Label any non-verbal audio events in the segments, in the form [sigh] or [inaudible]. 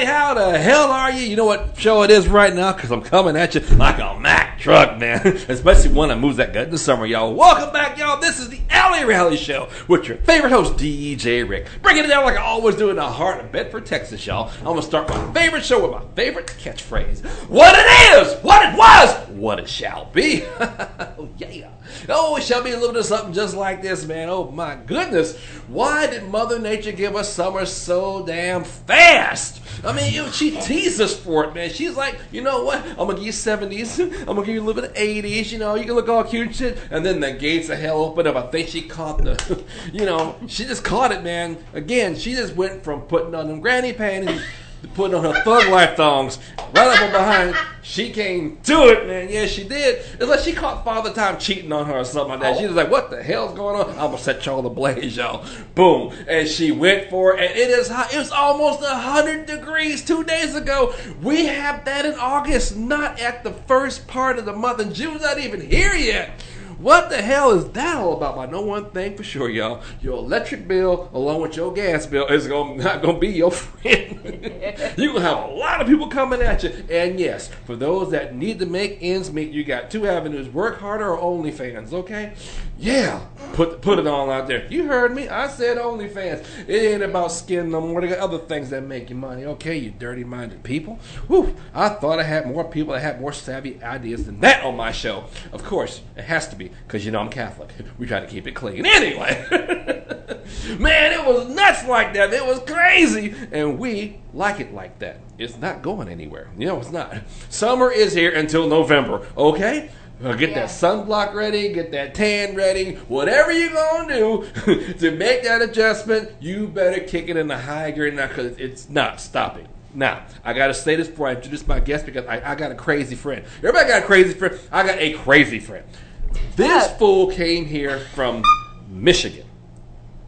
everybody. How the hell are you? You know what show it is right now? Because I'm coming at you like a Mack truck, man. [laughs] Especially one that moves that gut in the summer, y'all. Welcome back, y'all. This is the Alley Rally Show with your favorite host, DJ Rick. Bringing it down like I always do in the heart of Bedford, Texas, y'all. I'm going to start my favorite show with my favorite catchphrase. What it is, what it was, what it shall be. [laughs] oh, yeah. Oh, it shall be a little bit of something just like this, man. Oh, my goodness. Why did Mother Nature give us summer so damn fast? I mean, you know, she teased us for it, man. She's like, you know what? I'm gonna give you 70s. [laughs] I'm gonna give you a little bit of 80s. You know, you can look all cute and shit. And then the gates of hell open up. I think she caught the, [laughs] you know, she just caught it, man. Again, she just went from putting on them granny panties putting on her thug life thongs right up from behind. She came to it, man. Yeah, she did. It's like she caught Father Time cheating on her or something like that. She was like, "What the hell's going on?" I'm gonna set y'all ablaze, y'all. Boom, and she went for it. And it is hot. It was almost hundred degrees two days ago. We have that in August, not at the first part of the month, and June's not even here yet. What the hell is that all about? I know one thing for sure, y'all. Your electric bill, along with your gas bill, is gonna, not going to be your [laughs] friend. You're going to have a lot of people coming at you. And yes, for those that need to make ends meet, you got two avenues work harder or OnlyFans, okay? Yeah, put, put it all out there. You heard me. I said OnlyFans. It ain't about skin no more. They got other things that make you money, okay? You dirty minded people. Whew, I thought I had more people that had more savvy ideas than that on my show. Of course, it has to be because you know I'm Catholic. [laughs] We try to keep it clean. Anyway, [laughs] man, it was nuts like that. It was crazy, and we like it like that. It's not going anywhere. You know, it's not. Summer is here until November. Okay. Uh, get yeah. that sunblock ready, get that tan ready, whatever you're gonna do [laughs] to make that adjustment, you better kick it in the high gear now because it's not stopping. Now, I got to say this before I introduce my guest because I, I got a crazy friend. Everybody got a crazy friend. I got a crazy friend. This fool came here from Michigan.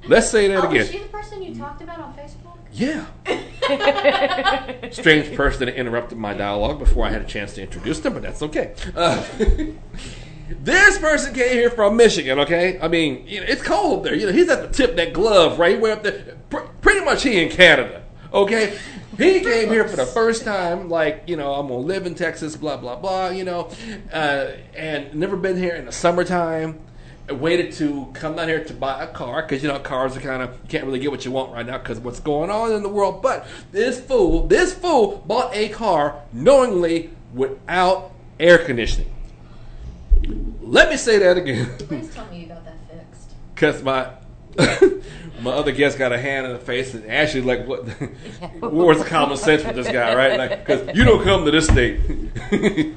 Let's say that oh, again. Is she the person you talked about on Facebook? Yeah. [laughs] Strange person that interrupted my dialogue before I had a chance to introduce them, but that's okay. Uh, [laughs] this person came here from Michigan, okay? I mean, you know, it's cold there. You know, he's at the tip that glove, right? He went up there. Pr- pretty much he in Canada, okay? He came here for the first time, like, you know, I'm going to live in Texas, blah, blah, blah, you know, uh, and never been here in the summertime. I waited to come down here to buy a car because, you know, cars are kind of, you can't really get what you want right now because what's going on in the world. But this fool, this fool bought a car knowingly without air conditioning. Let me say that again. Please tell me you got that fixed. [laughs] Because my [laughs] my other guest got a hand in the face and actually like what [laughs] where's the common sense with this guy right? Like because you don't come to this state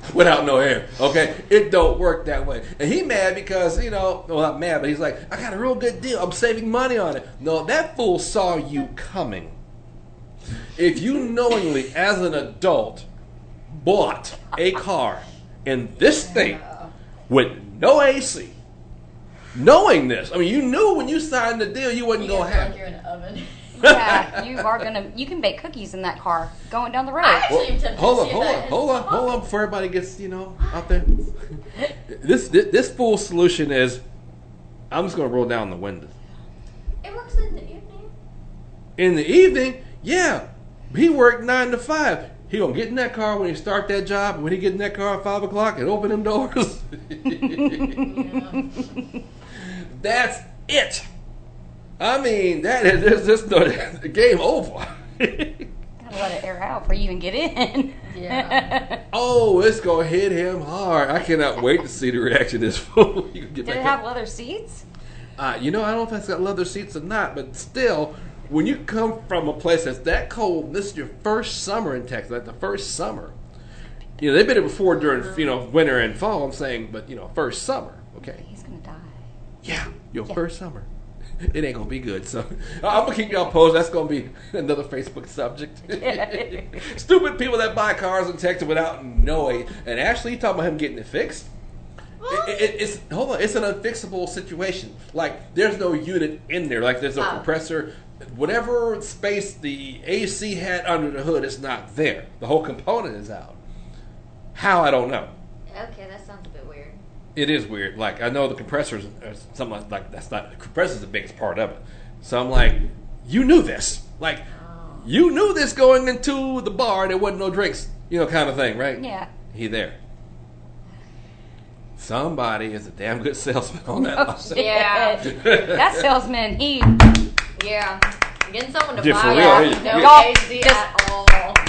[laughs] without no hair okay? It don't work that way. And he mad because you know well not mad but he's like i got a real good deal. I'm saving money on it. No that fool saw you coming. If you knowingly as an adult bought a car in this state with no ac knowing this. I mean, you knew when you signed the deal you wasn't You going to have. like you're in an oven. [laughs] yeah, you are gonna. You can bake cookies in that car going down the road. I actually am tempted hold to on, see hold that on, hold on, hold on before everybody gets, you know, out there. [laughs] This this, this full solution is I'm just going to roll down the windows. It works in the evening. In the evening, yeah, he worked 9 to 5. He gonna get in that car when he start that job. When he get in that car at five o'clock and open them doors, [laughs] Yeah. That's it. I mean, that is just the, [laughs] the game over. [laughs] Gotta let it air out before you even get in. Yeah. [laughs] Oh, it's gonna hit him hard. I cannot wait to see the reaction of this fool. You can get Did back it up. have leather seats? Uh, you know, I don't know if it's got leather seats or not, but still, when you come from a place that's that cold, this is your first summer in Texas, like the first summer. You know, they've been here before during you know winter and fall. I'm saying, but you know, first summer. Okay, He's gonna die. Yeah, your Yeah. first summer. It ain't gonna be good. So [laughs] I'm gonna keep y'all posted. That's gonna be another Facebook subject. [laughs] Stupid people that buy cars in Texas without knowing. And actually, you talking about him getting it fixed? It, it, it's hold on. It's an unfixable situation. Like there's no unit in there. Like there's no Oh. compressor. Whatever space the AC had under the hood is not there. The whole component is out. How I don't know. Okay, that sounds a bit weird. It is weird. Like I know the compressors or something like, like that's not the compressor's the biggest part of it. So I'm like, you knew this. Like Oh. You knew this going into the bar. There wasn't no drinks, you know, kind of thing, right? Yeah. He there. Somebody is a damn good salesman on that. [laughs] Oh, Yeah. [laughs] that salesman, he Yeah. Getting someone to Yeah, buy for it real, off yeah. no Y'all just- at all.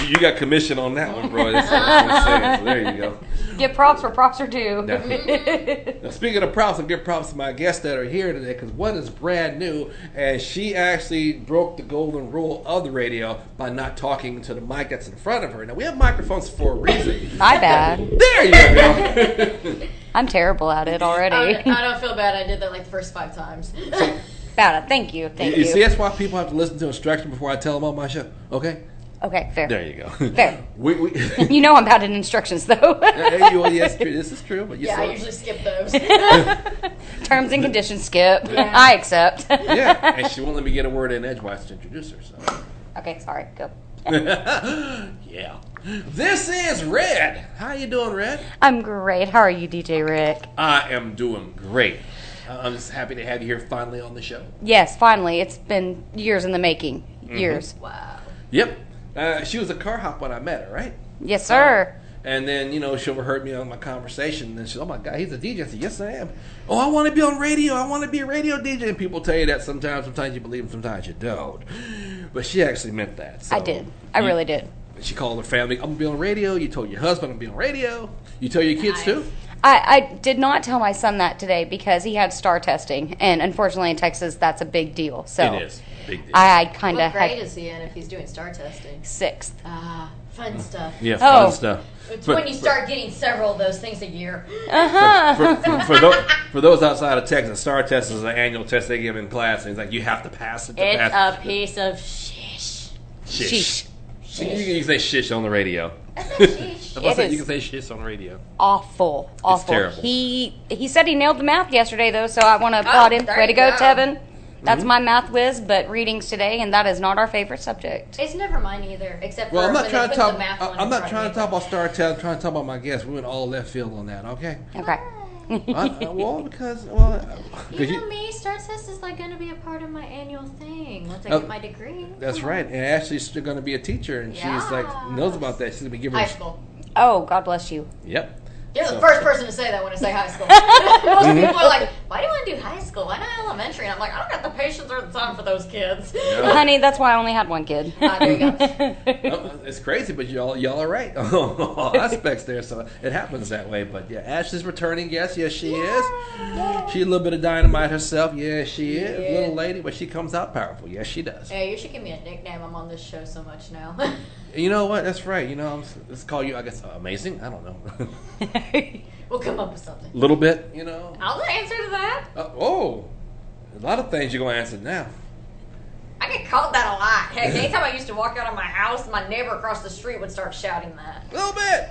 You got commission on that one, bro. That's what I'm saying. So there you go. get props for props are due. [laughs] Now, speaking of props, I'll give props to my guests that are here today because one is brand new, and she actually broke the golden rule of the radio by not talking to the mic that's in front of her. Now we have microphones for a reason. My bad. There you go. I'm terrible at it [laughs] I already. don't, I don't feel bad. I did that like the first five times. Bad. it. Thank you. Thank you, you. see, that's why people have to listen to instructions before I tell them on my show. Okay, Okay, fair. there you go. Fair. [laughs] We, we, [laughs] You know I'm bad at instructions though. Hey, you- yes, this is true, but you yeah, I usually skip those. [laughs] Terms and conditions skip. Yeah. I accept. yeah, and she won't let me get a word in edgewise to introduce her. So. Okay, sorry. Go. yeah. This is Red. How you doing, Red? I'm great. How are you, DJ Rick? I am doing great. Uh, I'm just happy to have you here finally on the show. Yes, finally. It's been years in the making. Mm-hmm. Years. wow. Yep. Uh, she was a car hop when I met her, right? Yes, sir. And then, you know, she overheard me on my conversation. And she, said, oh my God, he's a DJ. I said, yes, I am. Oh, I want to be on radio. I want to be a radio DJ. And people tell you that sometimes. Sometimes you believe them, sometimes you don't. But she actually meant that. So I did. I you- really did. She called her family, I'm going to be on radio. You told your husband, I'm going to be on radio. You tell your kids Nice. too? I, I did not tell my son that today because he had star testing, and unfortunately in Texas that's a big deal. So It is. Big deal. I, I kind What of grade had is he in if he's doing star testing? sixth. Ah, fun stuff. yeah, fun Oh. stuff. It's But- when you start getting several of those things a year. Uh huh. for, for, for, those, [laughs] for those outside of Texas, STAR test is an annual test they give in class, and it's like you have to pass it. To It's pass. a piece of shish. shish. Sheesh. You, you can say shish on the radio. Sheesh. I It say you can say shish on radio. Awful, awful. terrible. He he said he nailed the math yesterday though, so I want to applaud him. there Way to you go, go. Tevin. That's Mm-hmm. my math whiz, but readings today, and that is not our favorite subject. It's never mine either, except for Well, I'm not when trying they to put talk. the math one I'm not front trying of to me. talk about STAR test. I'm trying to talk about my guests. We went all left field on that. Okay. Okay. I, I- [laughs] uh, well, because well, You uh, know you, me, Star Test is like going to be a part of my annual thing once I Oh, get my degree. that's right. And Ashley's still going to be a teacher, and she's like knows about that. She's going to be giving. High school. Oh, God bless you. Yep. You're So- the first person to say that when I say high school. [laughs] Most people are like, "Why do you want to do high school? Why not elementary?" And I'm like, "I don't got the patience or the time for those kids." Yeah. Honey, that's why I only had one kid. [laughs] Ah, there you go. Oh, [laughs] it's crazy, but y'all y'all are right on all aspects there. So it happens that way. But yeah, Ashley's returning guest. Yes, she is. She a little bit of dynamite herself. Yes, she is. Little lady, but she comes out powerful. Yes, she does. Yeah, you should give me a nickname. I'm on this show so much now. You know what? That's right. You know, I'm, let's call you. I guess uh, amazing. I don't know. [laughs] we'll come up with something. A little bit. You know. I'll answer to that. Uh, oh, a lot of things you're gonna answer now. I get called that a lot. Heck, anytime I used to walk out of my house, my neighbor across the street would start shouting that. A little bit.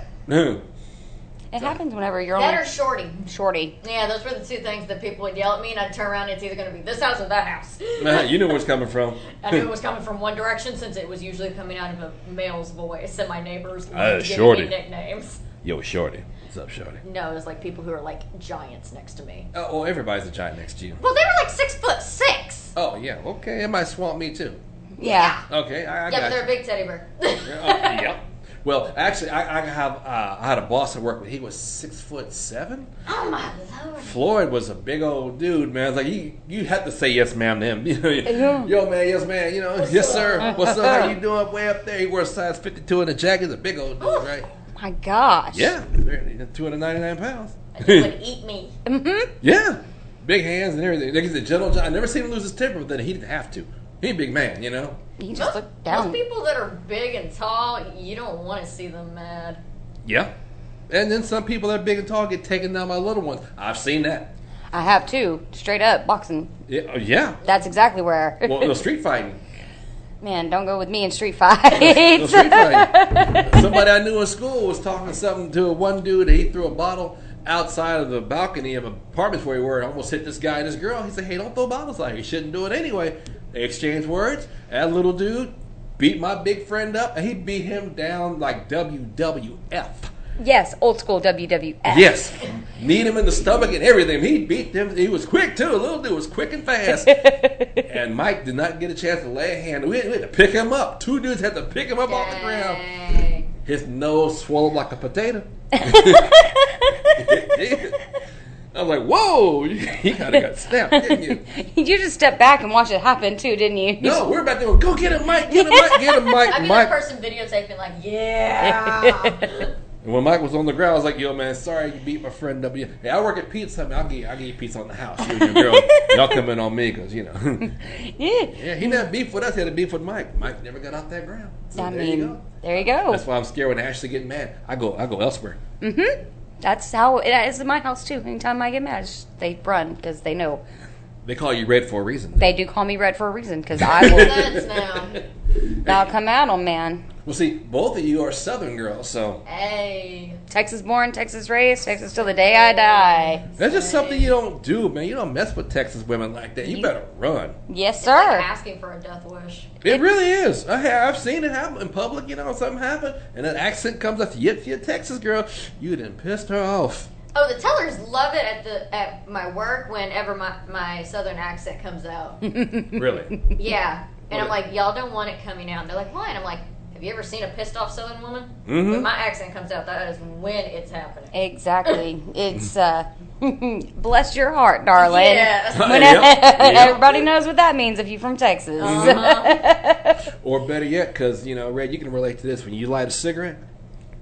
No. it happens whenever you're That only or shorty. shorty. Yeah, those were the two things that people would yell at me, and I'd turn around and it's either going to be this house or that house. [laughs] nah, you knew where it's coming from. [laughs] I knew it was [laughs] coming from one direction since it was usually coming out of a male's voice, and my neighbors Uh, shorty. me nicknames. Yo, shorty. What's up, shorty? No, it was like people who are like giants next to me. Oh, well, everybody's a giant next to you. Well, they were like six foot six. Oh yeah. Okay, it might swamp me too. Yeah. Okay, I, I yeah, got but they're you. a big teddy bear. Oh, yeah. Well, actually, I, I have uh, I had a boss at work, but he was six foot seven. oh my lord. Floyd was a big old dude, man. It's like you you had to say yes, ma'am, to him. [laughs] You know, Yeah. Yo, man, yes, man. You know, yes, sir. What's up? How you [laughs] doing? Way up there. He wears size fifty two in a jacket. He's a big old dude, right? My gosh. Yeah, two hundred ninety nine pounds. He would [laughs] eat me. Mm-hmm. yeah, big hands and everything. Like, He's a gentle. giant. I never seen him lose his temper, but then he didn't have to. He's a big man, you know. You just Most, look down. most people that are big and tall, you don't want to see them mad. Yeah. And then some people that are big and tall get taken down by little ones. I've seen that. I have too. Straight up boxing. Yeah. oh, yeah. That's exactly where. Well, no street fighting. [laughs] Man, don't go with me in street fights. No street fighting. Somebody I knew in school was talking something to one dude. He threw a bottle outside of the balcony of apartments where we were. and Almost hit this guy and this girl. He said, "Hey, don't throw bottles out here. You shouldn't do it anyway." They exchanged words. That little dude beat my big friend up, and he beat him down like WWF. Yes, old school WWF. Yes, need him in the stomach and everything. He beat them. He was quick too. Little dude was quick and fast. [laughs] and Mike did not get a chance to lay a hand. We had, we had to pick him up. Two dudes had to pick him up off the ground. His nose swelled like a potato. [laughs] [laughs] I was like, "Whoa!" You kind of got [laughs] snapped, didn't you? you just stepped back and watched it happen too, didn't you? No, we're about to go. Go get him, Mike. Get him, Mike. Get him, Mike. I'd be Mike. the person videotaping, like, [laughs] yeah. And when Mike was on the ground, I was like, "Yo, man, sorry you beat my friend W. Hey, I work at Pizza. Hut, man. I'll get I'll get you pizza on the house. You and your girl, [laughs] y'all come in on me because you know." yeah. yeah, he never beef with us. He had a beef with Mike. Mike never got off that ground. So I there mean, you go. there you go. That's why I'm scared when Ashley get mad. I go I go elsewhere. Mm-hmm. That's how it is in my house too. Anytime I get mad, just- they run because they know They call you red for a reason. they do call me red for a reason because I [laughs] will. Sense now. I'll come at them, man. Well, see, both of you are Southern girls, so Hey. Texas born, Texas raised, Texas till the day I die. that's just something you don't do, man. You don't mess with Texas women like that. You You- better run. Yes, It's like sir. asking for a death wish. It really is. I have, I've seen it happen in public. You know, something happen, and an accent comes up. Yet, you a Texas girl, you done pissed her off. Oh, the tellers love it at the at my work whenever my, my southern accent comes out. [laughs] Really? Yeah. And I'm like, y'all don't want it coming out. And they're like, why? And I'm like, have you ever seen a pissed off southern woman? Mhm. When my accent comes out, that is when it's happening. Exactly. It's uh [laughs] bless your heart, darling. Yes. [laughs] When- Yep, yep. Everybody knows what that means if you're from Texas. Uh-huh. Or better yet, because you know, Red, you can relate to this when you light a cigarette.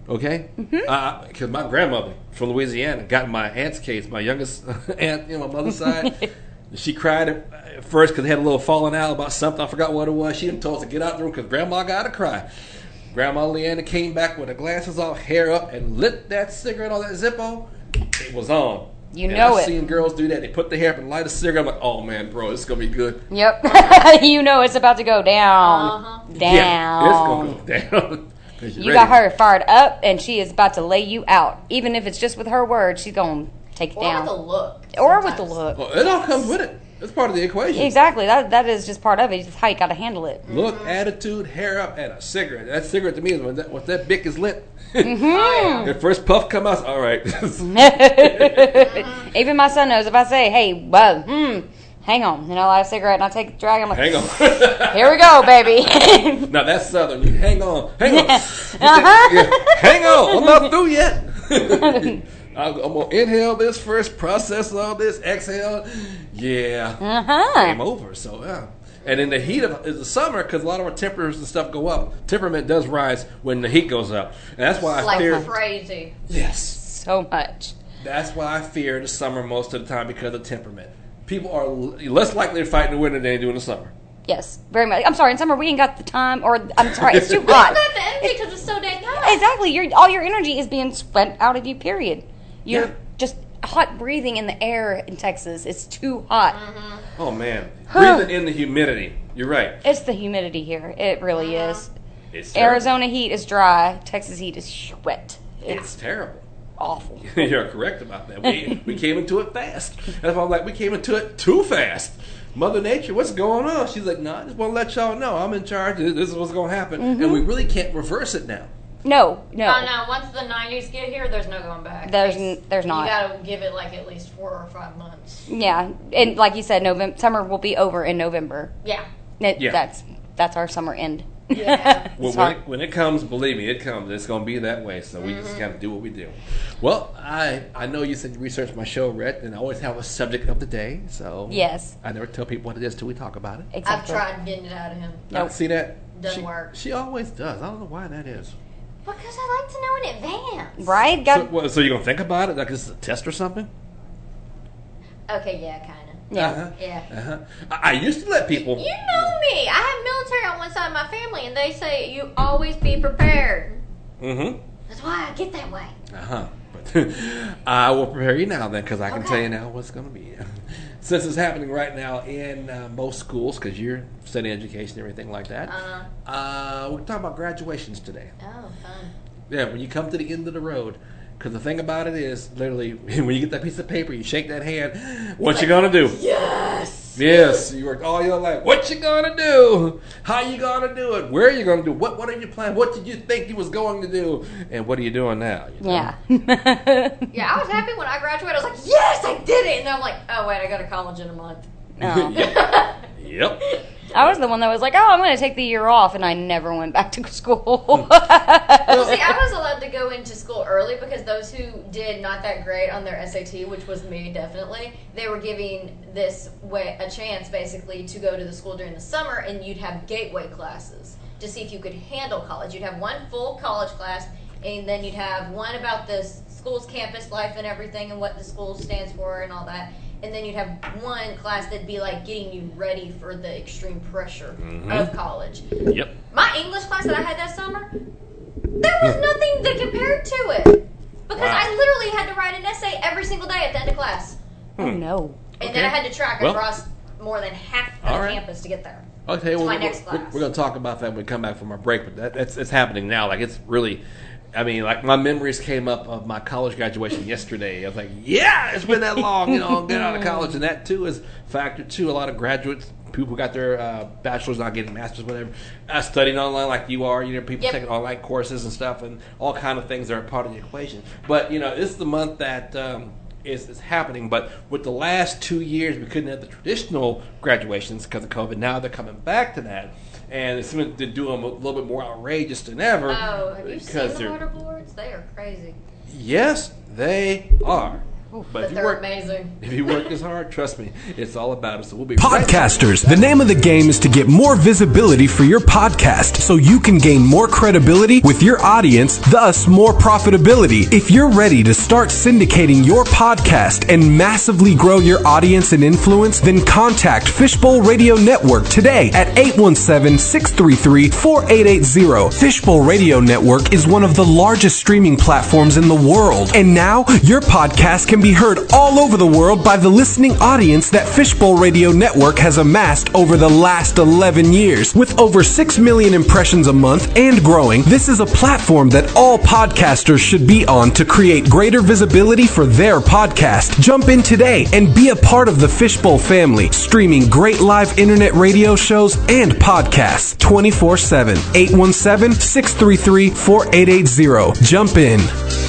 Okay, because my grandmother from Louisiana got in my aunt's case, my youngest [laughs] aunt, you know, my mother's side. [laughs] she cried at first because they had a little falling out about something. I forgot what it was. She done told us to get out the room because Grandma got to cry. Grandma Leanna came back with her glasses off, hair up, and lit that cigarette on that Zippo. It was on. You And know I've it. seen girls do that. They put the hair up and light a cigarette. I'm like, oh man, bro, this is gonna be good. Yep. [laughs] you know it's about to go down. Uh-huh. Down. Yeah, it's gonna go down. 'Cause you're got her fired up and she is about to lay you out. Even if it's just with her words, she's going to take it Or down. with the look. or with the look. Well, it all comes with it. It's part of the equation. Exactly. That that is just part of it. It's how you got to handle it. Look, attitude, hair up, and a cigarette. That cigarette to me is when that, when that Bic is lit. Mm-hmm. [laughs] Oh, the first puff come out, all right. [laughs] [laughs] Even my son knows if I say, "Hey, well, hmm, hang on," and I light a cigarette and I take a drag, I'm like, hang on. [laughs] "Here we go, baby." [laughs] now that's southern. You hang on, hang on, [laughs] Uh-huh. Yeah, hang on. I'm not through yet. I'm, I'm gonna inhale this first, process all this, exhale. Yeah, uh game huh. over. So yeah. And in the heat of the summer, because a lot of our temperatures and stuff go up, temperament does rise when the heat goes up, and that's why I like fear. crazy. Yes, So much. That's why I fear the summer most of the time because of temperament. People are less likely to fight in the winter than they do in the summer. Yes, very much. I'm sorry. In summer, we ain't got the time, or I'm sorry, it's too [laughs] Not hot. the energy because it's so dang hot. Exactly. Your all your energy is being spent out of you. Period. You're Yeah. just hot breathing in the air in Texas. It's too hot. Mm-hmm. Oh man, breathing in the humidity. You're right. It's the humidity here. It really mm-hmm. is. It's terrible. Arizona heat is dry. Texas heat is wet. It's It's terrible. Awful. [laughs] You're correct about that. We, we came into it fast. And why I'm like, we came into it too fast. Mother Nature, what's going on? She's like, no, I just want to let y'all know I'm in charge. This is what's going to happen. Mm-hmm. And we really can't reverse it now. No, no. Oh no! Once the '90s get here, there's no going back. There's n- there's not. You gotta give it like at least four or five months. Yeah, and like you said, November summer will be over in November. Yeah. It, Yeah. That's that's our summer end. Yeah. [laughs] Well, when it, when it comes, believe me, it comes. It's going to be that way. So we Mm-hmm. just got to do what we do. Well, I I know you said you researched my show, Red, and I always have a subject of the day. So Yes, I never tell people what it is till we talk about it. I've tried getting it out of him Nope. See that? Doesn't she, work. She always does. I don't know why that is. because I like to know in advance. Right? So, Got what, so you're gonna think about it like this is a test or something? Okay. Yeah. Kind of. Yeah. Uh-huh. Yeah. Uh-huh. I, I used to let people. You know me. I have military on one side of my family, and they say you always be prepared. Mm-hmm. That's why I get that way. Uh huh. But [laughs] I will prepare you now then, because I can Okay. tell you now what's going to be. [laughs] Since it's happening right now in uh, most schools, because you're studying education and everything like that, Uh, uh, we're talking about graduations today. oh, fun. Yeah, when you come to the end of the road. Because the thing about it is, literally, [laughs] when you get that piece of paper, you shake that hand. What you gonna do? Yes. Yes, you worked all your life. What you gonna do? How you gonna do it? Where are you gonna do? What What are you planning? What did you think you was going to do? And what are you doing now? you know? Yeah. [laughs] Yeah, I was happy when I graduated. I was like, yes, I did it. And then I'm like, oh wait, I go to college in a month. Oh. [laughs] No. Yep. I was the one that was like, oh, I'm going to take the year off, and I never went back to [laughs] school. Well, see, I was allowed to go into school early because those who did not that great on their SAT, which was me definitely, they were giving this way a chance basically to go to the school during the summer, and you'd have gateway classes to see if you could handle college. You'd have one full college class, and then you'd have one about the school's campus life and everything, and what the school stands for and all that. And then you'd have one class that'd be like getting you ready for the extreme pressure mm-hmm. of college Yep. my English class that I had that summer, there was hmm. nothing that compared to it. Because Wow. I literally had to write an essay every single day at the end of class. oh, hmm. no. And then I had to track Well- across more than half of the right. campus to get there. Okay, To well, my we're, next we're, class. we're going to talk about that when we come back from our break, but that, that's it's happening now. Like it's really, I mean, like my memories came up of my college graduation yesterday. I was like, yeah, it's been that long, you know, get out of college, and that too is factored too. A lot of graduates, people who got their uh, bachelors, not getting masters, whatever, uh, studying online like you are. You know, people Yep. taking online courses and stuff, and all kind of things are a part of the equation. But you know, this is the month that. Um, is, is happening. But with the last two years, we couldn't have the traditional graduations because of COVID. Now they're coming back to that, and it's seeming to do them a little bit more outrageous than ever. Oh, have you seen because the they're water boards? They are crazy. yes, they are. But But if you they're work, amazing. if you work this hard, trust me, it's all about it. So we'll be right. Podcasters, the name of the game is to get more visibility for your podcast so you can gain more credibility with your audience, thus more profitability. If you're ready to start syndicating your podcast and massively grow your audience and influence, then contact Fishbowl Radio Network today at 817-633-4880. Fishbowl Radio Network is one of the largest streaming platforms in the world. And now your podcast can be heard all over the world by the listening audience that Fishbowl Radio Network has amassed over the last 11 years. With over 6 million impressions a month and growing, this is a platform that all podcasters should be on to create greater visibility for their podcast. Jump in today and be a part of the Fishbowl family, streaming great live internet radio shows and podcasts 24 7. 817 633 4880. Jump in.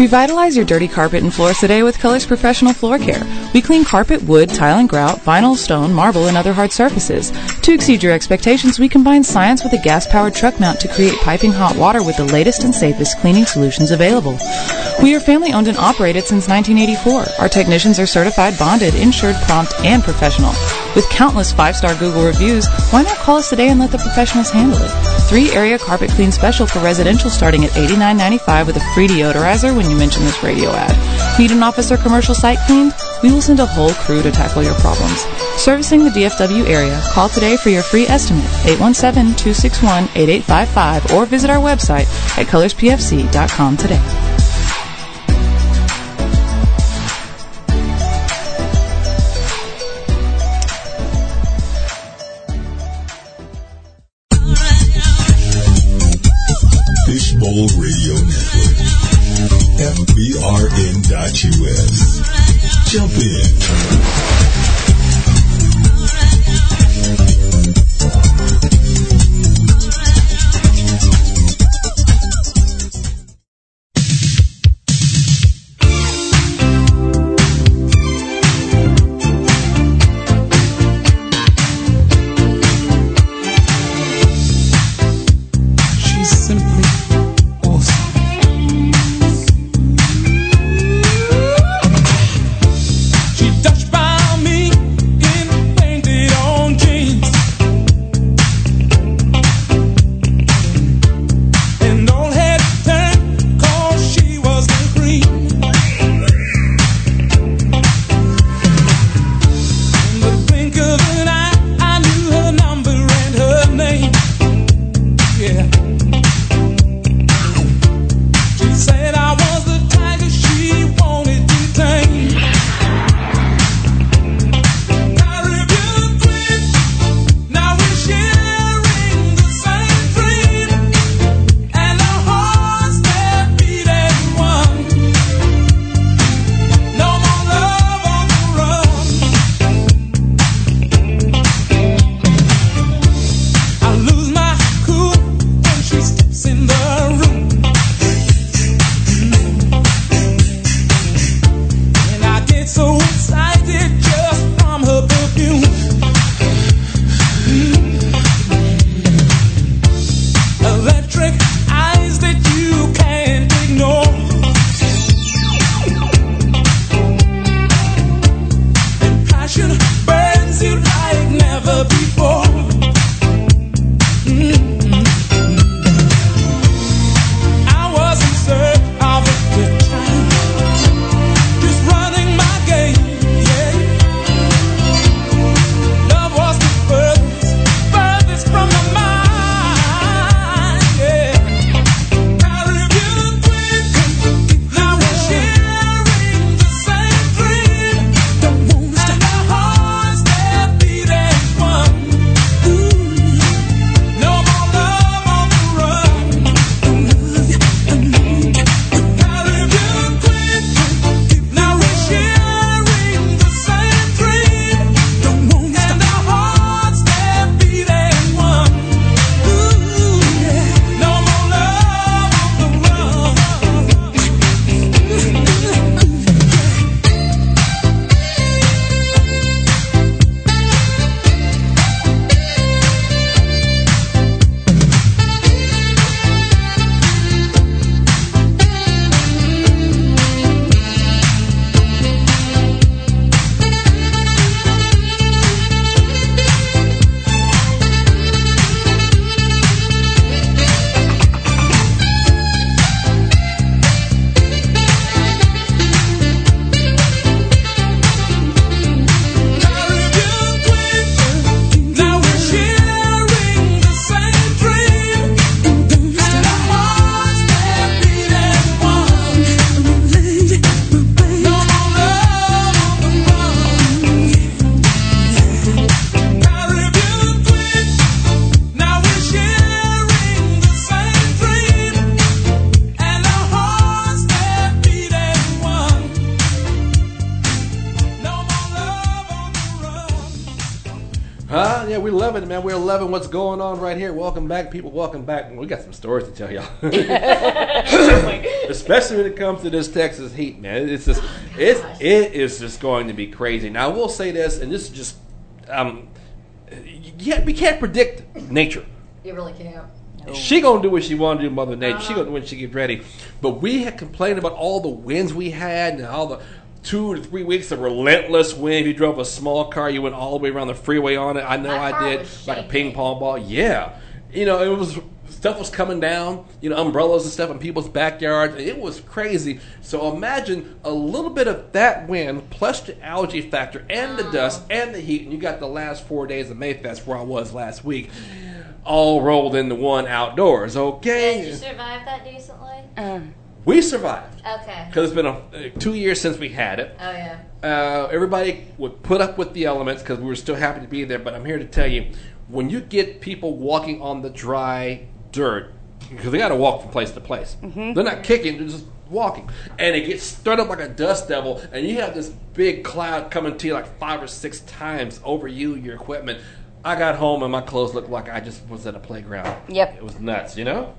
Revitalize your dirty carpet and floors today with Colors Professional Floor Care. We clean carpet, wood, tile and grout, vinyl, stone, marble, and other hard surfaces. To exceed your expectations, we combine science with a gas-powered truck mount to create piping hot water with the latest and safest cleaning solutions available. We are family owned and operated since 1984. Our technicians are certified, bonded, insured, prompt, and professional. With countless five-star Google reviews, why not call us today and let the professionals handle it? Three area carpet clean special for residential starting at $89.95 with a free deodorizer when you mention this radio ad. Need an office or commercial site cleaned? We will send a whole crew to tackle your problems. Servicing the DFW area, call today for your free estimate, 817-261-8855 or visit our website at colorspfc.com today. Going on right here. Welcome back, people. Welcome back. We got some stories to tell y'all. [laughs] [laughs] Especially when it comes to this Texas heat, man. It's just, it's, it is just going to be crazy. Now, I will say this, and this is just, um, yeah, we can't predict nature. You really can't. She gonna do what she want to do, Mother Nature. She Uh-huh. gonna do when she get ready. But we had complained about all the winds we had and all the two to three weeks of relentless wind. If you drove a small car, you went all the way around the freeway on it. I know My I did, like a ping pong ball. Yeah, you know it was stuff was coming down. You know umbrellas and stuff in people's backyards. It was crazy. So imagine a little bit of that wind plus the algae factor and the dust and the heat, and you got the last four days of Mayfest where I was last week. All rolled into one outdoors, Did okay? you survive that decently? Uh, We survived Okay. because it's been a, uh, two years since we had it. Oh yeah. Uh, everybody would put up with the elements because we were still happy to be there. But I'm here to tell you, when you get people walking on the dry dirt, because they got to walk from place to place, they're not kicking; they're just walking, and it gets stirred up like a dust devil, and you have this big cloud coming to you like five or six times over you, your equipment. I got home and my clothes looked like I just was at a playground. Yep. it was nuts, you know.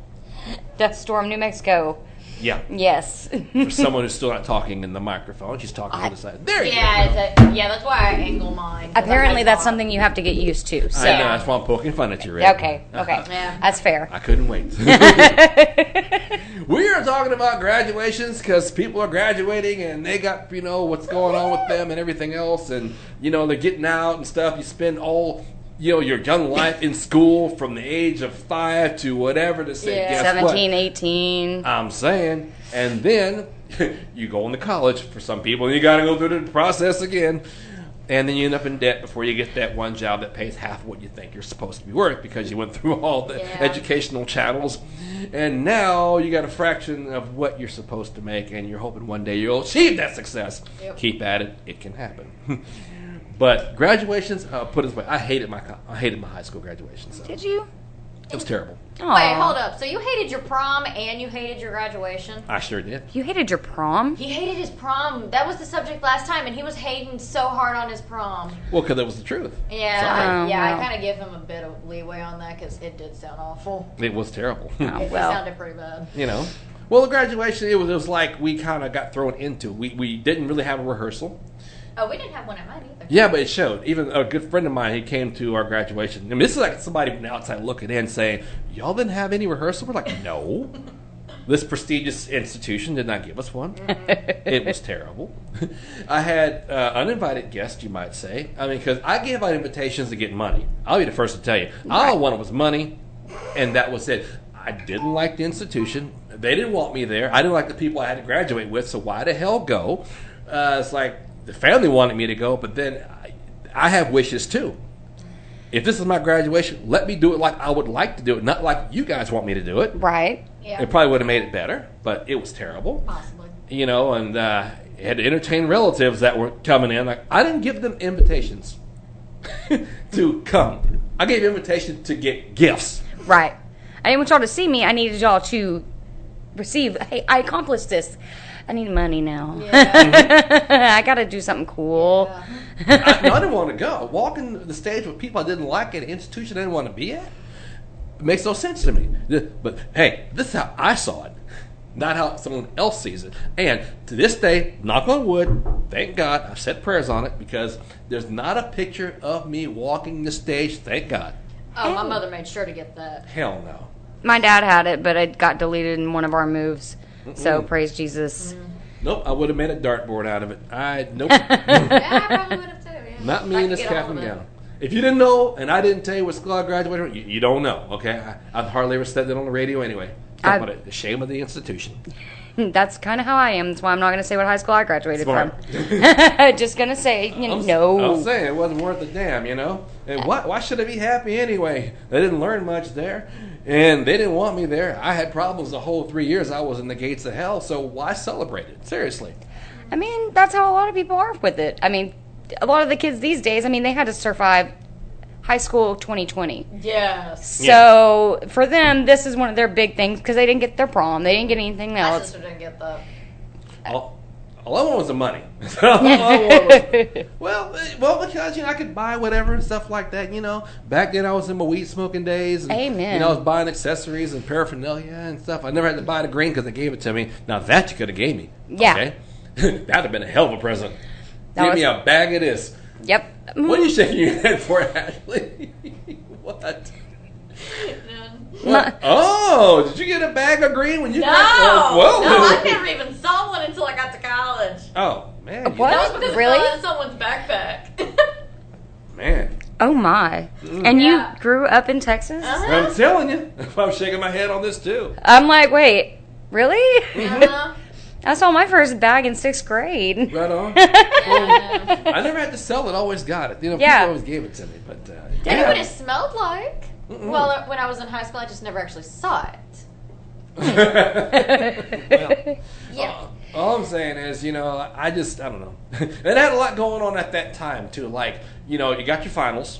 Death Storm, New Mexico. Yeah. Yes. For someone who's still not talking in the microphone, she's talking on the side. There you Yeah, go. it's a, yeah. That's why I angle mine. 'cause Apparently, that's something you have to get used to. So. I know, that's why I'm poking fun at you, Rick. Okay, okay. [laughs] Yeah. That's fair. I couldn't wait. [laughs] [laughs] we are talking about graduations because people are graduating and they got, you know, what's going on with them and everything else. And, you know, they're getting out and stuff. You spend all, you know, your young life in school from the age of five to whatever to say, Yeah. guess 17, what? 18. I'm saying. And then [laughs] you go into college for some people and you got to go through the process again. And then you end up in debt before you get that one job that pays half what you think you're supposed to be worth because you went through [laughs] all the Yeah. educational channels. And now you got a fraction of what you're supposed to make, and you're hoping one day you'll achieve that success. Yep. Keep at it; it can happen. [laughs] but graduations, uh, put it this way: I hated my co- I hated my high school graduation. So Did you? it was terrible. Wait, hold up. So you hated your prom and you hated your graduation? I sure did. You hated your prom? He hated his prom. That was the subject last time, and he was hating so hard on his prom. Well, because that was the truth. Yeah, Sorry. I, Oh, yeah. I kind of give him a bit of leeway on that because it did sound awful. It was terrible. Oh, It well. sounded pretty bad. you know. Well, the graduation it was it was like we kind of got thrown into. We we didn't really have a rehearsal. Oh, we didn't have one at mine either. Yeah, but it showed. Even a good friend of mine, he came to our graduation. I mean, this is like somebody from the outside looking in, saying, "Y'all didn't have any rehearsal." We're like, "No." [laughs] This prestigious institution did not give us one. it was terrible. [laughs] I had uh, uninvited guests, you might say. I mean, because I gave out invitations to get money. I'll be the first to tell you. All I wanted was money, and that was it. I didn't like the institution. They didn't want me there. I didn't like the people I had to graduate with. So why the hell go? Uh, it's like the family wanted me to go, but then I, I have wishes too. If this is my graduation, let me do it like I would like to do it, not like you guys want me to do it. Right. Yeah, It probably would have made it better, but it was terrible. possibly. You know, and uh, had to entertain relatives that were coming in. Like I didn't give them invitations [laughs] to come. I gave invitations to get gifts. Right. I didn't want y'all to see me. I needed y'all to receive. Hey, I accomplished this. I need money now. [laughs] I got to do something cool. [laughs] I, no, I didn't want to go. Walking the stage with people I didn't like at an institution I didn't want to be at it makes no sense to me. But hey, this is how I saw it, not how someone else sees it. And to this day, knock on wood, thank God, I've said prayers on it because there's not a picture of me walking the stage. Thank God. Oh, my oh. mother made sure to get that. Hell no. My dad had it, but it got deleted in one of our moves. So praise Jesus. Mm-hmm. Nope, I would have made a dartboard out of it. I nope, [laughs] Yeah, I probably would have [laughs] too. Yeah. not me I in this get a cap and gown. If you didn't know, and I didn't tell you what school I graduated from, you, you don't know. Okay, I, I've hardly ever said that on the radio anyway. Talk I- about it. The shame of the institution. [laughs] That's kind of how I am. That's why I'm not going to say what high school I graduated Smart. from. [laughs] Just going to say, you know, I'm, no. I'm saying it wasn't worth a damn, you know. And why, why should I be happy anyway? They didn't learn much there, and they didn't want me there. I had problems the whole three years I was in the gates of hell. So why celebrate it? Seriously. I mean, that's how a lot of people are with it. I mean, a lot of the kids these days, I mean, they had to survive high school 2020. Yes. So for them, this is one of their big things because they didn't get their prom, they didn't get anything My else. sister didn't get that. All, All I want was the money. [laughs] All I was- [laughs] well, eh, well, because you know I could buy whatever and stuff like that. You know, back then I was in my weed smoking days. And, Amen. You know, I was buying accessories and paraphernalia and stuff. I never had to buy the green because they gave it to me. Now that you could have gave me. Yeah. Okay? [laughs] That'd have been a hell of a present. That Give me a bag of this. Yep. What are you shaking your head for, Ashley? [laughs] what? My- Oh, did you get a bag of green when you No, got Whoa. no, I never even saw one until I got to college. Oh man, What? That was because Really? I saw someone's backpack. [laughs] man. oh my! And you grew up in Texas? Uh-huh. I'm telling you, [laughs] I'm shaking my head on this too. I'm like, wait, really? Uh-huh. I saw my first bag in sixth grade. Right on. [laughs] Yeah. I never had to sell it; I always got it. You know, Yeah. people always gave it to me. But uh, I knew yeah. what it smelled like. Well, uh, when I was in high school, I just never actually saw it. [laughs] well, Yeah. all I'm saying is, you know, I just I don't know. [laughs] it had a lot going on at that time too. Like, you know, you got your finals.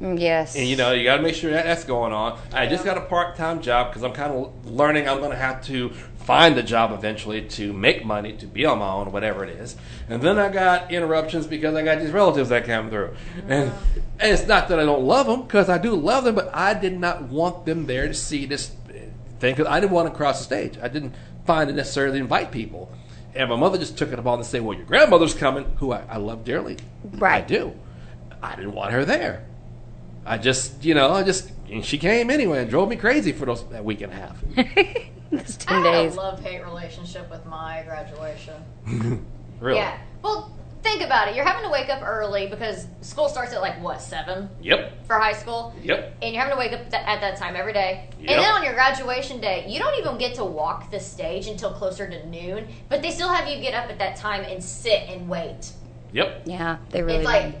yes. And you know, you got to make sure that that's going on. I just got a part time job because I'm kind of learning. I'm going to have to find a job eventually to make money to be on my own, whatever it is. And then I got interruptions because I got these relatives that came through. And, uh-huh. and it's not that I don't love them because I do love them, but I did not want them there to see this thing because I didn't want to cross the stage. I didn't find it necessarily to invite people. And my mother just took it upon to say, "Well, your grandmother's coming, who I, I love dearly. I do. I didn't want her there." I just, you know, I just, and she came anyway and drove me crazy for those that week and a half. [laughs] [laughs] It's I ten had days. a love hate relationship with my graduation. [laughs] Really? Yeah. Well, think about it. You're having to wake up early because school starts at like what seven Yep. for high school. Yep. And you're having to wake up th- at that time every day. Yep. And then on your graduation day, you don't even get to walk the stage until closer to noon. But they still have you get up at that time and sit and wait. Yep. Yeah, they really. It's like,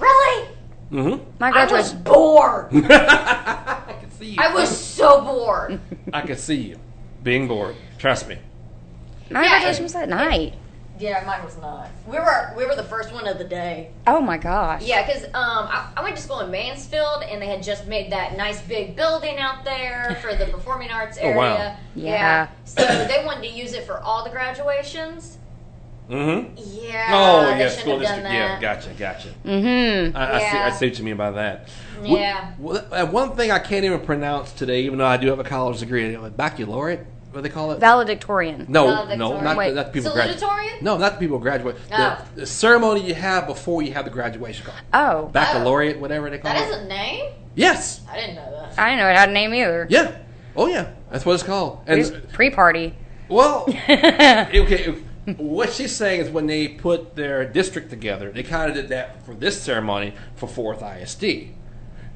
really? Mm-hmm. my I was graduation. bored. I can see you. I was so bored. [laughs] I can see you being bored. Trust me. My Yeah, graduation and- was at night. Yeah, mine was not. We were we were the first one of the day. Oh my gosh. Yeah, because um, I, I went to school in Mansfield, and they had just made that nice big building out there for the performing arts [laughs] Oh, area. wow. Yeah. So they wanted to use it for all the graduations. Mm-hmm. Yeah. oh, they yeah, shouldn't school have done district. Yeah, that. gotcha, gotcha. Mm-hmm. I, I, see, I Yeah. see what you mean by that. Yeah. Well, uh, one thing I can't even pronounce today, even though I do have a college degree, uh, baccalaureate. What do they call it? Valedictorian. no, Valedictorian. no, not, Wait. the, not the people graduate. Salutatorian? No, not the people who graduate. Oh. The, the ceremony you have before you have the graduation call. Oh, Baccalaureate, whatever they call That it. is a name? Yes. I didn't know that. I didn't know it had a name either. Yeah. Oh yeah. That's what it's called. And It was pre-party. well, [laughs] okay. What she's saying is when they put their district together, they kind of did that for this ceremony for Fourth ISD.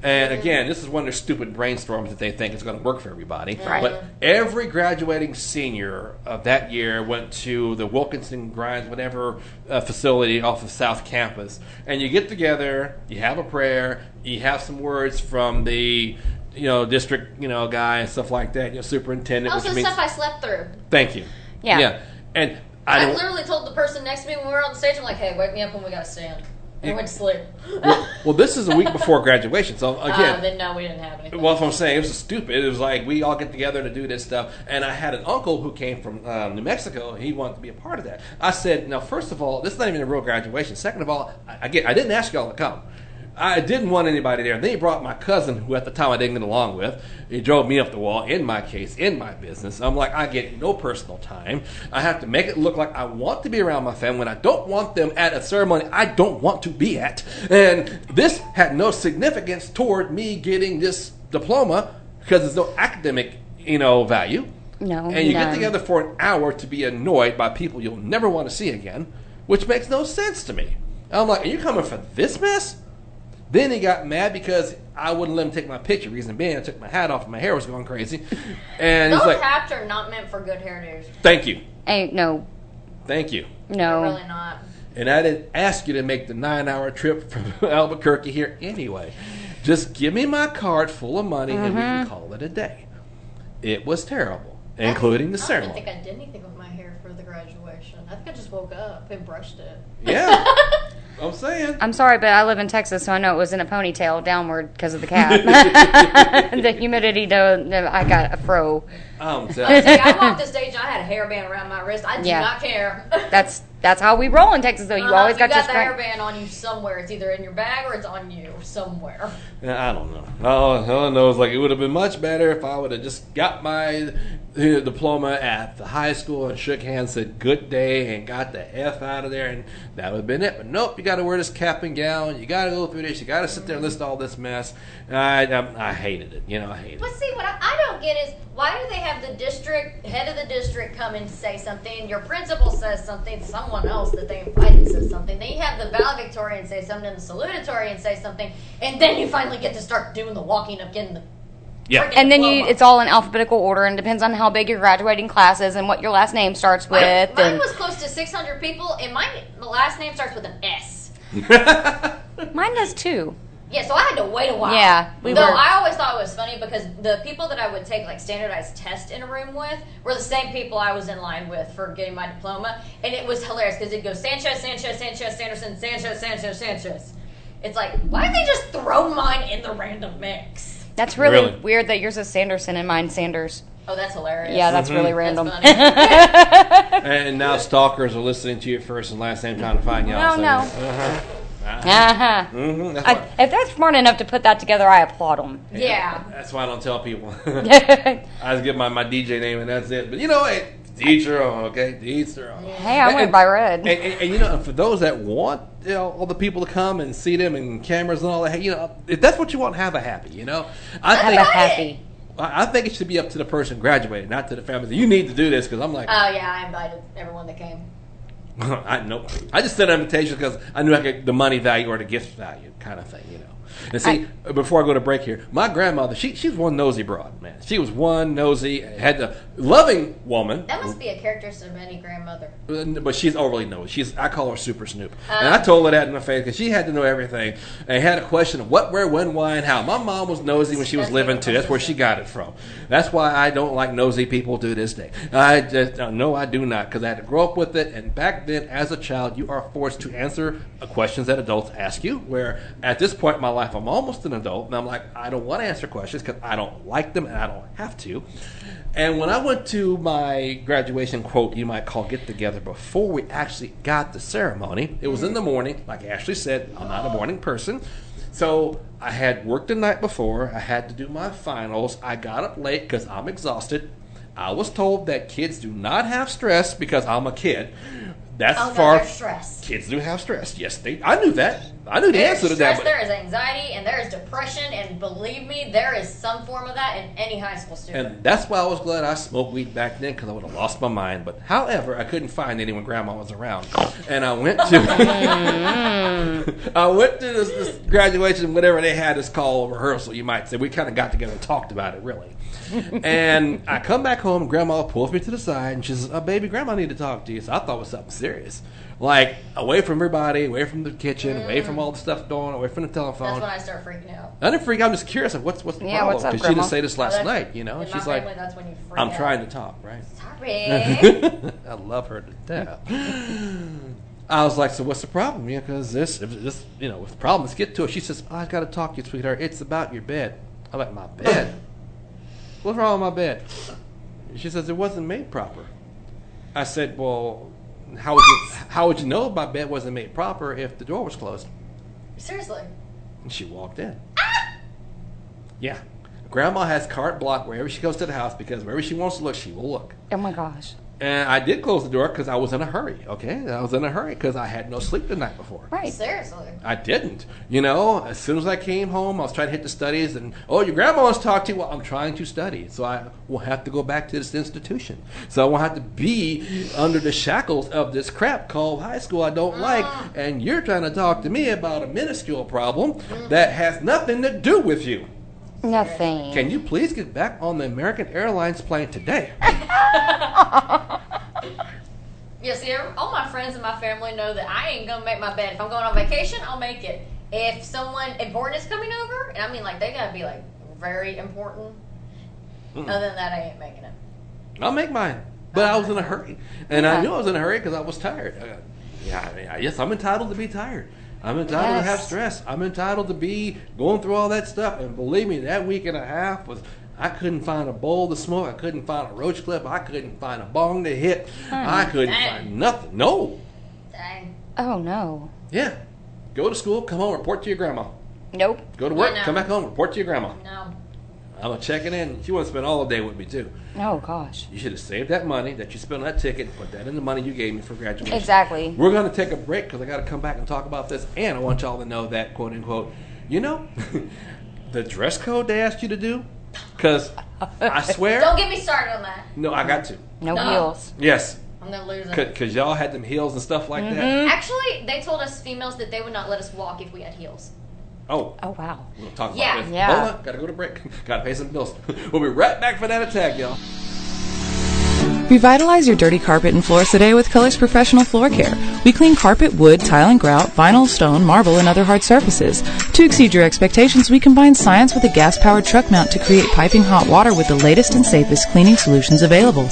And again, this is one of their stupid brainstorms that they think is going to work for everybody. Right. But every graduating senior of that year went to the Wilkerson-Greines, whatever uh, facility off of South Campus, and you get together, you have a prayer, you have some words from the you know district you know guy and stuff like that, you know superintendent. Also, which means, stuff I slept through. thank you. Yeah. Yeah. And I I, literally told the person next to me when we were on the stage, I'm like, hey, wake me up when we got to stand. I went to sleep. well, well, this is a week before graduation, so [laughs] Uh, again, then no, we didn't have anything. Well, that's what I'm saying. It was stupid. It was like we all get together to do this stuff, and I had an uncle who came from um, New Mexico. and He wanted to be a part of that. I said, "Now, first of all, this is not even a real graduation. Second of all, I, I get. I didn't ask y'all to come. I didn't want anybody there. And then he brought my cousin, who at the time I didn't get along with. He drove me up the wall in my case, in my business. I'm like, I get no personal time. I have to make it look like I want to be around my family when I don't want them at a ceremony I don't want to be at. And this had no significance toward me getting this diploma because there's no academic, you know, value. No, And you get together for an hour to be annoyed by people you'll never want to see again, which makes no sense to me. I'm like, are you coming for this mess? Then he got mad because I wouldn't let him take my picture. Reason being, I took my hat off and my hair was going crazy. And he's Those like, hats are not meant for good hair hairdos. thank you. Ain't no, Thank you. no. They're really not. And I didn't ask you to make the nine hour trip from [laughs] Albuquerque here anyway. Just give me my card full of money and we can mm-hmm. call it a day. It was terrible, including the sermon. I don't ceremony. think I did anything with my hair for the graduation. I think I just woke up and brushed it. Yeah. [laughs] I'm saying. I'm sorry, but I live in Texas, so I know it was in a ponytail downward because of the cap. [laughs] [laughs] the humidity, though, I got a fro. I'm I, telling was like, I walked the stage and I had a hairband around my wrist. I do Yeah. not care. That's That's how we roll in Texas, though. You Uh-huh, always you got, got the your hairband on you somewhere. It's either in your bag or it's on you somewhere. I don't know. All, all I know is like it would have been much better if I would have just got my uh, diploma at the high school and shook hands, said good day, and got the f out of there, and that would have been it. But nope, you got to wear this cap and gown. You got to go through this. You got to sit there and listen to all this mess. I, I, I hated it. You know, I hated it. But see, what I, I don't get is why do they have the district head of the district come and say something? Your principal says something. Someone else that they invited says something. Then you have the valedictorian say something, the salutatorian say something, and then you finally get to start doing the walking of getting the Yeah. And then you, it's all in alphabetical order, and depends on how big your graduating class is and what your last name starts with. Mine, mine and was close to 600 people, and my the last name starts with an S. [laughs] mine does too. Yeah, so I had to wait a while. Yeah, we Though were- I always thought it was funny because the people that I would take like standardized tests in a room with were the same people I was in line with for getting my diploma, and it was hilarious because it'd go Sanchez, Sanchez, Sanchez, Sanderson, Sanchez, Sanchez, Sanchez. It's like why did they just throw mine in the random mix? That's really, Really? weird that yours is Sanderson and mine Sanders. Oh, that's hilarious. Yeah, that's really random. funny. [laughs] And now stalkers are listening to your first and last name trying to find you. No, out. no. Uh-huh. uh-huh. hmm That's, I, why, if they're smart enough to put that together, I applaud them. yeah. that's why I don't tell people. [laughs] [laughs] I just give my, my DJ name and that's it. But you know, hey, to each okay? To each their own. I went And- by red. And, and, and, you know, for those that want you know all the people to come and see them and cameras and all that, hey, you know, if that's what you want, have a happy. You know, I Have think a happy. I I think it should be up to the person graduating, not to the family. You need to do this because I'm like, Oh yeah, I invited everyone that came. [laughs] I know. I just sent invitations because I knew I could the money value or the gift value kind of thing, you know. And see, before I go to break here, my grandmother, she she was one nosy broad, man. She was one nosy, had the loving woman. That must be a characteristic of any grandmother. But she's overly nosy. She's I call her Super Snoop, and I told her that in the face because she had to know everything and had a question of what, where, when, why, and how. My mom was nosy when she was living too. That's where she got it from. That's why I don't like nosy people to this day. I just uh, no, I do not because I had to grow up with it. And back then, as a child, you are forced to answer uh, questions that adults ask you. Where at this point in my life, I'm almost an adult, and I'm like, I don't want to answer questions because I don't like them and I don't have to. And when I went to my graduation quote, you might call get together before we actually got the ceremony, it was in the morning. Like Ashley said, I'm not a morning person. So I had worked the night before. I had to do my finals. I got up late because I'm exhausted. I was told that kids do not have stress because I'm a kid. That's Oh no, far. stress. Kids do have stress. Yes, they. I knew that. I knew the There's answer to stress, that. but- there is anxiety, and there is depression, and believe me, there is some form of that in any high school student. And that's why I was glad I smoked weed back then because I would have lost my mind. But however, I couldn't find any when Grandma was around, and I went to [laughs] I went to this, this graduation, whatever they had, this call rehearsal. You might say we kind of got together and talked about it, really. and I come back home, Grandma pulls me to the side, and she says, oh, uh, "Baby, Grandma need to talk to you." So I thought it was something serious, like away from everybody, away from the kitchen, away from mm. all the stuff going, away from the telephone. That's when I start freaking out. I didn't freak. out. I'm just curious Like, what's what's the Yeah, problem what's up, she didn't say this last Oh, night. You know, in she's my like, family, that's when you freak I'm out. trying to talk, right? Sorry. [laughs] I love her to death. I was like, so what's the problem? Yeah, because this, if this, you know, with problems, get to it. She says, oh, I got to talk to you, sweetheart. It's about your bed. I'm like, my bed? What's wrong with my bed? She says it wasn't made proper. I said, well, how would you, how would you know my bed wasn't made proper if the door was closed? Seriously. And she walked in. Ah! Yeah. Grandma has carte block wherever she goes to the house because wherever she wants to look, she will look. Oh my gosh. And I did close the door because I was in a hurry. Okay, I was in a hurry because I had no sleep the night before. Right. Seriously. I didn't. You know, as soon as I came home, I was trying to hit the studies, and oh, your grandma wants to talk to you. Well, I'm trying to study, so I will have to go back to this institution. So I will have to be under the shackles of this crap called high school I don't like, ah. and you're trying to talk to me about a minuscule problem that has nothing to do with you. Nothing. Can you please get back on the American Airlines plane today? [laughs] Yeah, see, all my friends and my family know that I ain't gonna make my bed. If I'm going on vacation, I'll make it. If someone important is coming over, and I mean, like, they gotta be, like, very important. Mm. Other than that, I ain't making it. I'll make mine. But I was in a hurry, and I knew I was in a hurry because I was tired. I got- yeah, I mean, I- yes, I'm entitled to be tired. I'm entitled to have stress. I'm entitled to be going through all that stuff. And believe me, that week and a half was. I couldn't find a bowl to smoke. I couldn't find a roach clip. I couldn't find a bong to hit. Hmm. I couldn't Dang. find nothing. No, Dang. Oh no. Yeah. Go to school, come home, report to your grandma. Nope. Go to work, no. come back home, report to your grandma. No. I'm gonna check it in. She want to spend all the day with me too. Oh gosh. You should have saved that money that you spent on that ticket and put that in the money you gave me for graduation. Exactly. We're gonna take a break because I got to come back and talk about this, and I want y'all to know that quote unquote, you know, [laughs] the dress code they asked you to do, because I [laughs] swear, Don't get me started on that. no, I got to. No, No. heels. Yes, I'm gonna lose it. because y'all had them heels and stuff like Mm-hmm. that. Actually, they told us females that they would not let us walk if we had heels. Oh, Oh wow. we'll talk Yeah. about this. Yeah. Hold on, gotta go to break. [laughs] gotta pay some bills. [laughs] we'll be right back for that attack, y'all. Revitalize your dirty carpet and floors today with Colors Professional Floor Care. We clean carpet, wood, tile and grout, vinyl, stone, marble, and other hard surfaces. To exceed your expectations, we combine science with a gas-powered truck mount to create piping hot water with the latest and safest cleaning solutions available.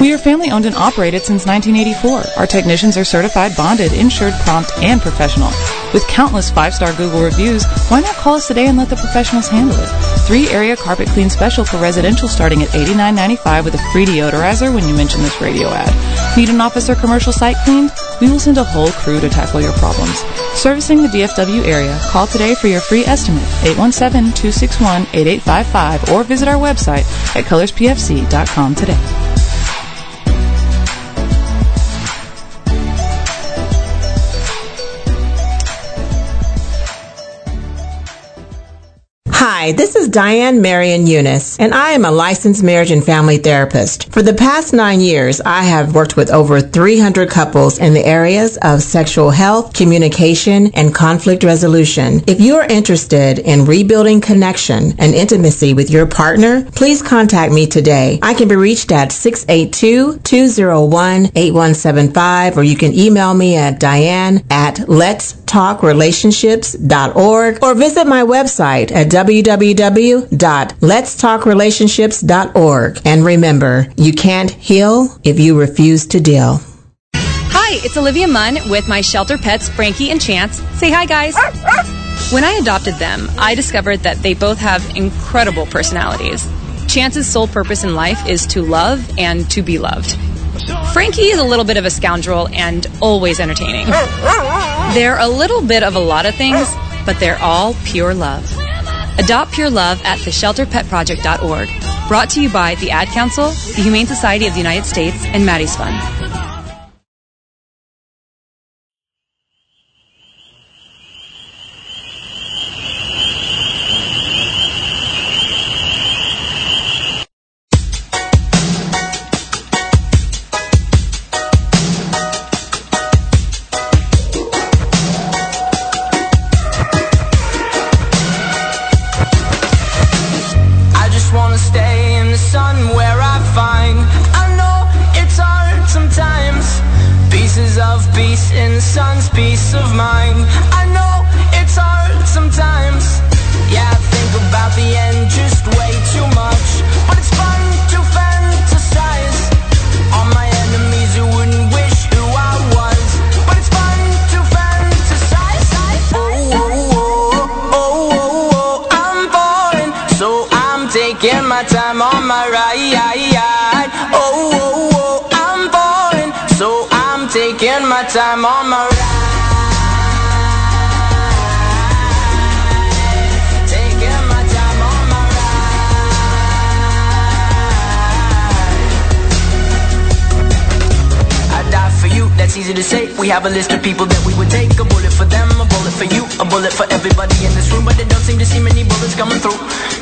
We are family owned and operated since 1984. Our technicians are certified, bonded, insured, prompt, and professional. With countless five-star Google reviews, why not call us today and let the professionals handle it? Three area carpet clean special for residential starting at $89.95 with a free deodorizer when you mention this radio ad. Need an office or commercial site cleaned? We will send a whole crew to tackle your problems. Servicing the DFW area, call today for your free estimate, 817-261-8855 or visit our website at colorspfc.com today. Hi, this is Diane Marion Eunice, and I am a licensed marriage and family therapist. For the past nine years, I have worked with over 300 couples in the areas of sexual health, communication, and conflict resolution. If you are interested in rebuilding connection and intimacy with your partner, please contact me today. I can be reached at 682-201-8175, or you can email me at diane at letstalkrelationships.org or visit my website at www.letstalkrelationships.org. And remember, you can't heal if you refuse to deal. Hi, it's Olivia Munn with my shelter pets, Frankie and Chance. Say hi, guys. When I adopted them, I discovered that they both have incredible personalities. Chance's sole purpose in life is to love and to be loved. Frankie is a little bit of a scoundrel and always entertaining. They're a little bit of a lot of things, but they're all pure love. Adopt Pure Love at theshelterpetproject.org. Brought to you by the Ad Council, the Humane Society of the United States, and Maddie's Fund. Easy to say. We have a list of people that we would take. A bullet for them, a bullet for you, a bullet for everybody in this room. But they don't seem to see many bullets coming through.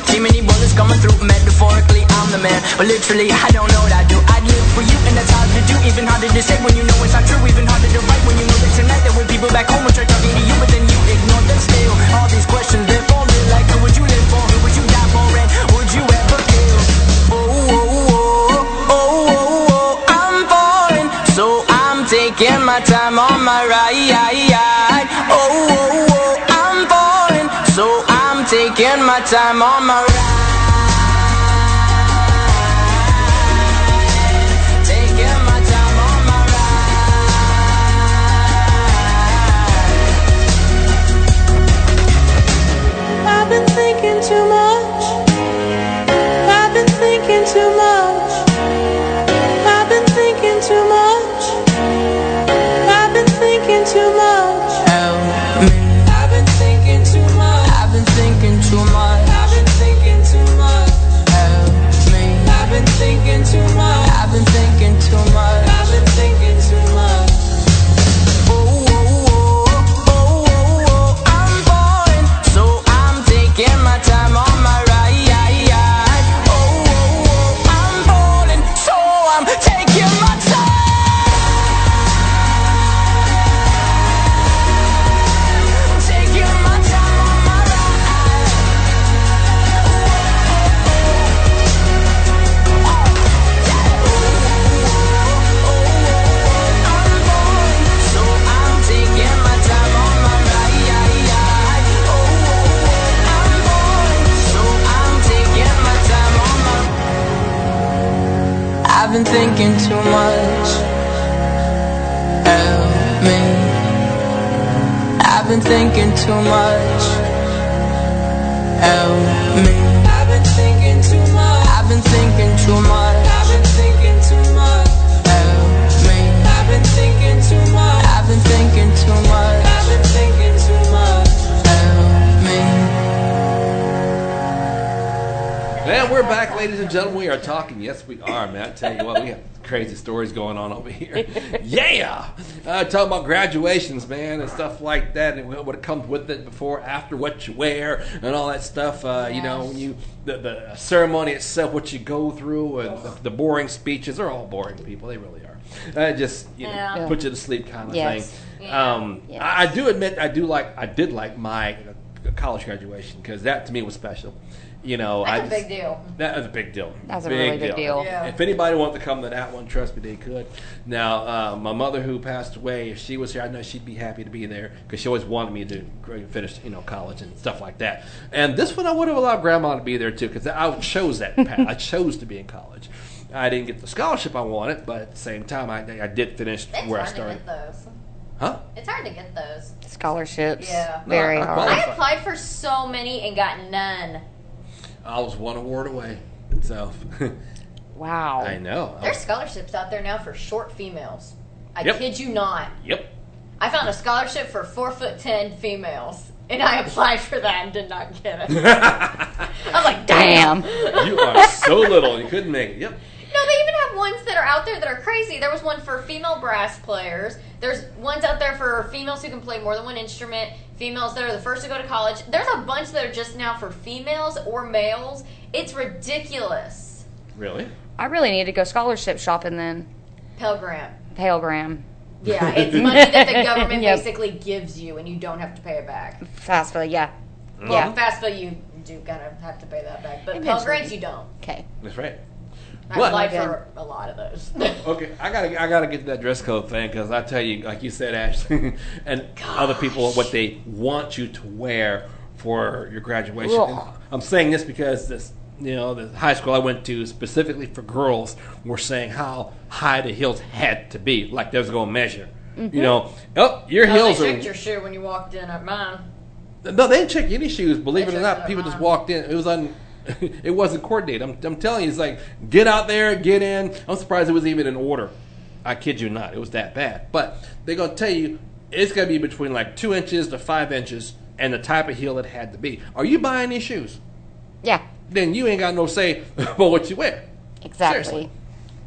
See many bullets coming through. Metaphorically, I'm the man. But literally, I don't know what I do. I'd live for you, and that's hard to do. Even harder to say when you know it's not true. Even harder to write when you know that tonight there were people back home who tried talking to you, but then you ignore them still. All these questions, they're taking my time on my ride. Oh, oh, oh, I'm falling, so I'm taking my time on my ride. Thinking too much. Me. I've been thinking too much. Help me. I've been thinking too much. I've been thinking too much. We're back, ladies and gentlemen. We are talking. Yes, we are, man. I tell you what, we have crazy stories going on over here. [laughs] yeah, uh, talking about graduations, man, and stuff like that, and what comes with it before, after, what you wear, and all that stuff. Uh, You know, when you the, the ceremony itself, what you go through, and the, the boring speeches. They're all boring people. They really are. Uh, just you know, Yeah. put you to sleep kind of Yes. thing. Um, I, I do admit, I do like, I did like my college graduation because that to me was special. You know, That's I a big deal. That was a big deal. That's a really big deal. Yeah. If anybody wanted to come to that one, trust me, they could. Now, uh, my mother who passed away, if she was here, I know she'd be happy to be there because she always wanted me to finish, you know, college and stuff like that. And this one, I would have allowed Grandma to be there too because I chose that path. I chose to be in college. I didn't get the scholarship I wanted, but at the same time, I, I did finish It's where I hard to started. get those. Huh? It's hard to get those. Scholarships. Yeah. Very I- I hard. I applied for so many and got none. I was one award away. So, [laughs] Wow. I know. There's scholarships out there now for short females. I Yep. kid you not. Yep. I found a scholarship for four foot ten females, and I applied for that and did not get it. [laughs] I'm like, damn. Damn. You are so little. You couldn't make it. Yep. No, they even have ones that are out there that are crazy. There was one for female brass players. There's ones out there for females who can play more than one instrument. Females that are the first to go to college. There's a bunch that are just now for females or males. It's ridiculous. Really? I really need to go scholarship shopping then. Pell Grant. Pale Graham. Yeah, [laughs] it's money that the government Yep. basically gives you, and you don't have to pay it back. FAFSA, yeah. Well, Yeah. FAFSA, you do kind of have to pay that back, but Pell Grants, you don't. Okay. That's right. I What? applied for a lot of those. Okay, I gotta I gotta get to that dress code thing because I tell you, like you said, Ashley, [laughs] and other people, what they want you to wear for your graduation. I'm saying this because this, you know, the high school I went to specifically for girls were saying how high the heels had to be, like they was going to measure. You mm-hmm. know, oh, your Oh, heels they are. checked your shoe when you walked in at mine. No, they didn't check any shoes. Believe They it or not, people out. just walked in. It was un. [laughs] it wasn't coordinated. I'm, I'm telling you, it's like get out there, get in. I'm surprised it was even in order. I kid you not, it was that bad. But they're gonna tell you it's gonna be between like two inches to five inches, and the type of heel it had to be. Are you buying these shoes? Yeah. Then you ain't got no say [laughs] about what you wear. Exactly. Seriously.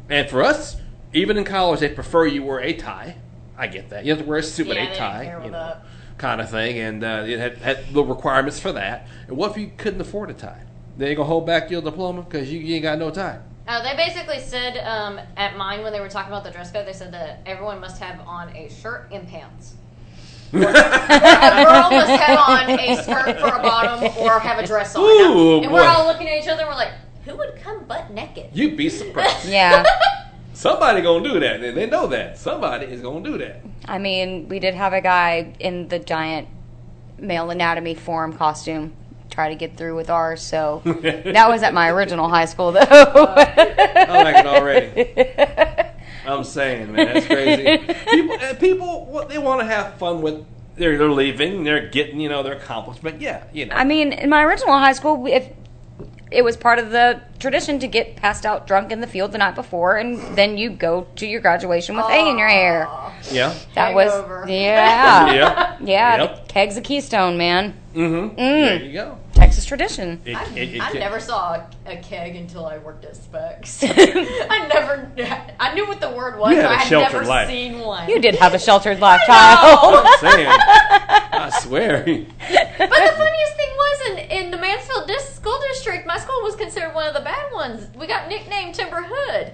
And for us, even in college, they prefer you wear a tie. I get that. You have to wear a suit with Yeah, a tie, you know, that. kind of thing. And uh, it had, had the requirements for that. And what if you couldn't afford a tie? They ain't gonna hold back your diploma because you, you ain't got no tie. Uh, they basically said um, at mine when they were talking about the dress code, they said that everyone must have on a shirt and pants. Or a girl must have on a skirt for a bottom or have a dress on. Ooh, and we're all looking at each other and we're like, who would come butt naked? You'd be surprised. Yeah. [laughs] Somebody gonna do that, and they know that. Somebody is gonna do that. I mean, we did have a guy in the giant male anatomy forum costume try to get through with ours, so [laughs] that was at my original high school, though. I like it already. [laughs] I'm saying, man, that's crazy. People, uh, people, what they want to have fun with. They're, they're leaving. They're getting, you know, their accomplishment. Yeah, you know. I mean, in my original high school, if it was part of the tradition to get passed out drunk in the field the night before, and then you go to your graduation with a in your hair. yeah. That Hangover. was [laughs] yeah, Yeah. yeah. Yep. the Kegs of Keystone, man. Mm-hmm. Mm. There you go. Texas tradition. It, I, it- it I never saw a, a keg until I worked at Spec's. [laughs] I never, I knew what the word was, You had but a I had sheltered never life. seen one. You did have a sheltered life, I'm child. saying. I [laughs] swear. But the funniest thing was in, in the Mansfield dis- school district, my school was considered one of the bad ones. We got nicknamed Timber Hood.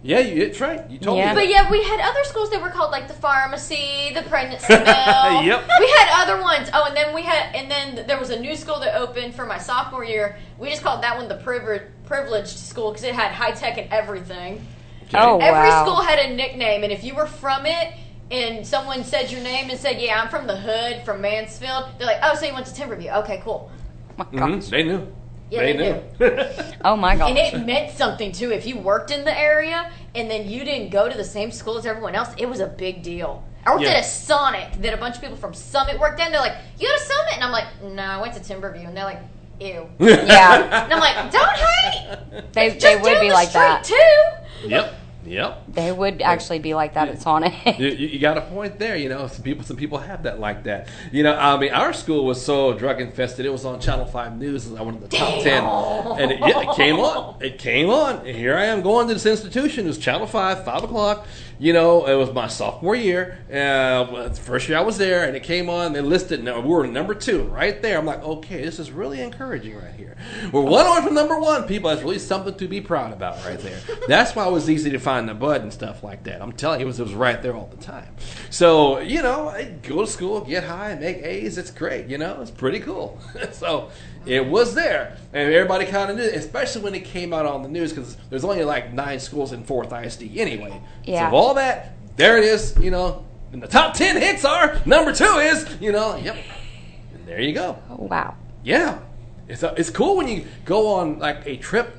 Yeah, you, it's right. You told Yeah. me. But yeah, we had other schools that were called like the pharmacy, the pregnancy [laughs] mill. Yep. We had other ones. Oh, and then we had, and then there was a new school that opened for my sophomore year. We just called that one the privi- privileged school because it had high tech and everything. Oh Every wow. school had a nickname, and if you were from it, and someone said your name and said, "Yeah, I'm from the hood, from Mansfield," they're like, "Oh, so you went to Timberview? Okay, cool." my Mhm. They knew. Yeah, they they knew. [laughs] Oh my god! And it meant something too. If you worked in the area and then you didn't go to the same school as everyone else, it was a big deal. I worked Yeah. at a Sonic that a bunch of people from Summit worked in. They're like, "You go to Summit?" And I'm like, "No, I went to Timberview." And they're like, "Ew." [laughs] Yeah. And I'm like, "Don't hate." They, Just they would be the like that. too. Yep. Yep. They would actually be like that at Sonic. You, [laughs] you you got a point there. You know, some people, some people have that like that. You know, I mean, our school was so drug infested. It was on Channel Five News as one of the top ten, and it, yeah, it came on. It came on. And here I am going to this institution. It was Channel Five, five o'clock. You know, it was my sophomore year. Uh, first year I was there, and it came on. They listed. We were number two, right there. I'm like, okay, this is really encouraging right here. We're one away from number one. People, that's really something to be proud about right there. That's why it was easy to find the bud and stuff like that. I'm telling you, it was, it was right there all the time. So, you know, I go to school, get high, make A's. It's great. You know, it's pretty cool. [laughs] so it was there. And everybody kind of knew, especially when it came out on the news, because there's only like nine schools in Fort Worth ISD anyway. Yeah. So all that, there it is, you know. And the top 10 hits are, number two is, you know, yep. And there you go. Oh, wow. Yeah, it's uh, it's cool when you go on like a trip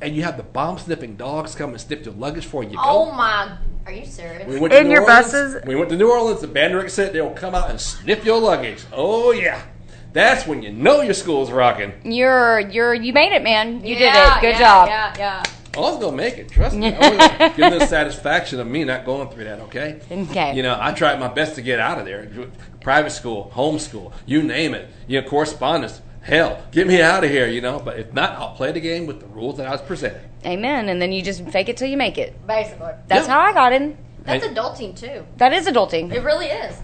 and you have the bomb sniffing dogs come and sniff your luggage for you oh, go. Oh my! Are you serious? We went to In New your Orleans- buses? We went to New Orleans. The band director said they'll come out and sniff your luggage. Oh yeah, that's when you know your school's rocking. You're you're you made it, man. You Yeah, did it. Good yeah, job. Yeah, yeah. Oh, I was gonna make it. Trust me. I was [laughs] give them the satisfaction of me not going through that. Okay. Okay. You know, I tried my best to get out of there. Private school, homeschool, you name it. You know, correspondence. Hell, get me out of here. You know, but if not, I'll play the game with the rules that I was presented. Amen. And then you just fake it till you make it. Basically, That's Yeah. how I got in. that's And- adulting too. That is adulting. It really is.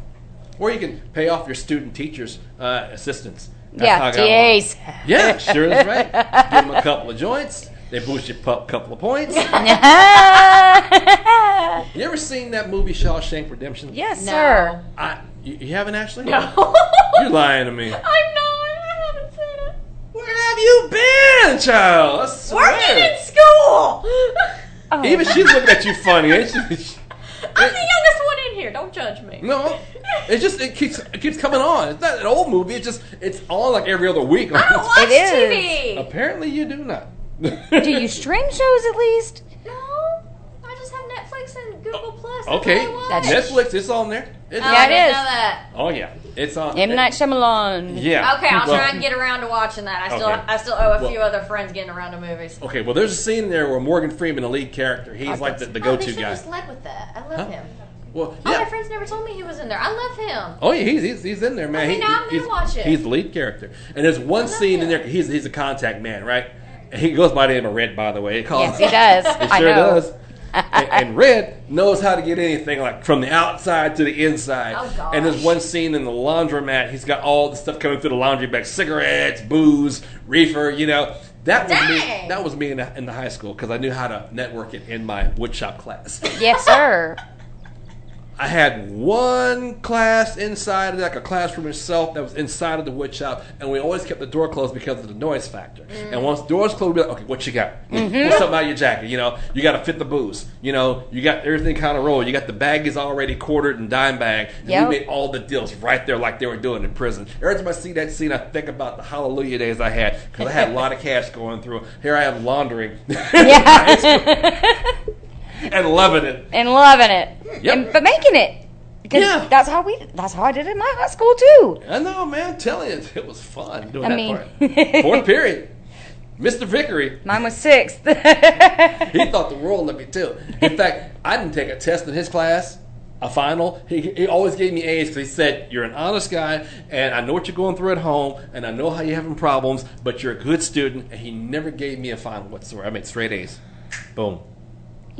Or you can pay off your student teachers' uh, assistants. That's Yeah, I. TAs. Yeah, sure is right. Give them a couple of joints. They boost your pu- couple of points. [laughs] You ever seen that movie Shawshank Redemption? yes, No. sir. I, you, you haven't actually? No. You're lying to me. [laughs] I'm not. I haven't seen it. Where have you been, child? I swear. Working in school. Oh. Even she's looking at you funny, ain't she? [laughs] I'm the youngest one in here. Don't judge me. No, it just it keeps it keeps coming on. It's not an old movie. It's just it's on like every other week. I don't watch It is. TV. Apparently, you do not. Do you stream shows at least? No, I just have Netflix and Google Plus. Okay, all Netflix. It's on there. It's Oh, Yeah, I it didn't is. Know that. Oh yeah, it's on. M Night Shyamalan. Yeah. Okay, I'll Well, try and get around to watching that. I still, Okay. I still owe a Well- few other friends getting around to movies. Okay, well, there's a scene there where Morgan Freeman, the lead character, he's like the, the Oh, they go-to should guy. just led with that. I love Huh? him. Well, Oh, my friends never told me he was in there. I love him. Oh yeah, he's, he's he's in there, man. Okay, He- now I'm gonna he's, watch it. He's the lead character, and there's one love scene in there. He's he's a contact man, right? And he goes by the name of Red, by the way. It calls, Yes, he does. It [laughs] I sure know. does. and, [laughs] and Red knows how to get anything like from the outside to the inside. Oh, gosh. And there's one scene in the laundromat. He's got all the stuff coming through the laundry bag: cigarettes, booze, reefer. You know, that was me. That was me in the, in the high school because I knew how to network it in my woodshop class. Yes, sir. [laughs] I had one class inside, like a classroom itself, that was inside of the wood shop, and we always kept the door closed because of the noise factor. Mm. And once doors closed, we'd be like, okay, what you got? Mm-hmm. What's something out of your jacket? You know, you got to fit the booze. You know, you got everything kind of rolled. You got the bag is already quartered and dime bag. And Yep. we made all the deals right there like they were doing in prison. Every time I see that scene, I think about the hallelujah days I had because I had a lot of cash going through. Here I am laundering [laughs] Yeah. [laughs] [laughs] and loving it. and loving it. Hmm. Yep. And, but making it. Because Yeah. that's how we that's how I did it in my high school too. I know, man. Telling you, it was fun doing I that mean- part. [laughs] Fourth period. Mr. Vickery, Mine was sixth. [laughs] he thought the world of me too. In fact, I didn't take a test in his class, a final. He, he always gave me A's because he said, You're an honest guy, and I know what you're going through at home, and I know how you're having problems, but you're a good student. And he never gave me a final whatsoever. I made straight A's. Boom.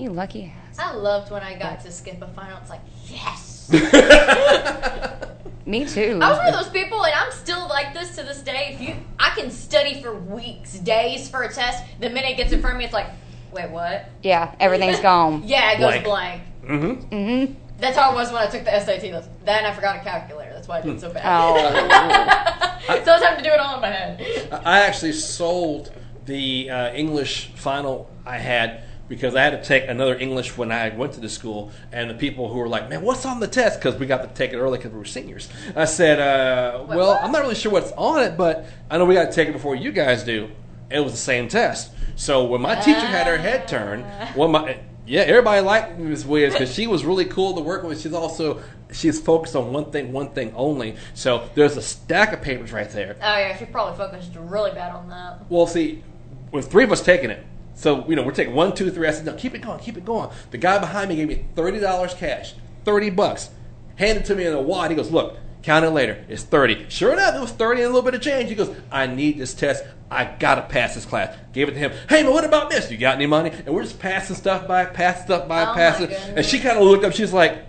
You lucky ass. I loved when I got to skip a final. It's like, yes. [laughs] Me too. I was one of those people, and I'm still like this to this day. If you, I can study for weeks, days for a test. The minute it gets in front of me, it's like, wait, what? Yeah, everything's [laughs] gone. Yeah, it goes Blank. blank. Mm-hmm. Mm-hmm. That's how it was when I took the SAT. That's- That and I forgot a calculator. That's why I did so bad. Oh. [laughs] so I was having to do it all in my head. I actually sold the uh, English final I had because I had to take another English when I went to the school, and the people who were like, "Man, what's on the test?" Because we got to take it early because we were seniors. I said, uh, "Well, what? I'm not really sure what's on it, but I know we got to take it before you guys do." It was the same test. So when my teacher had her head turned, when my Yeah, everybody liked Miss Williams because she was really cool to work with. She's also she's focused on one thing, one thing only. So there's a stack of papers right there. Oh yeah, she probably focused really bad on that. Well, see, with three of us taking it, so you know we're taking one, two, three. I said, no, keep it going, keep it going. The guy behind me gave me thirty dollars cash, thirty bucks, handed to me in a wad. He goes, look, count it later. It's thirty. Sure enough, it was thirty and a little bit of change. He goes, I need this test. I gotta pass this class. Gave it to him. Hey man, what about this? You got any money? And we're just passing stuff by, passing stuff by, Oh, passing. And she kind of looked up. She's like.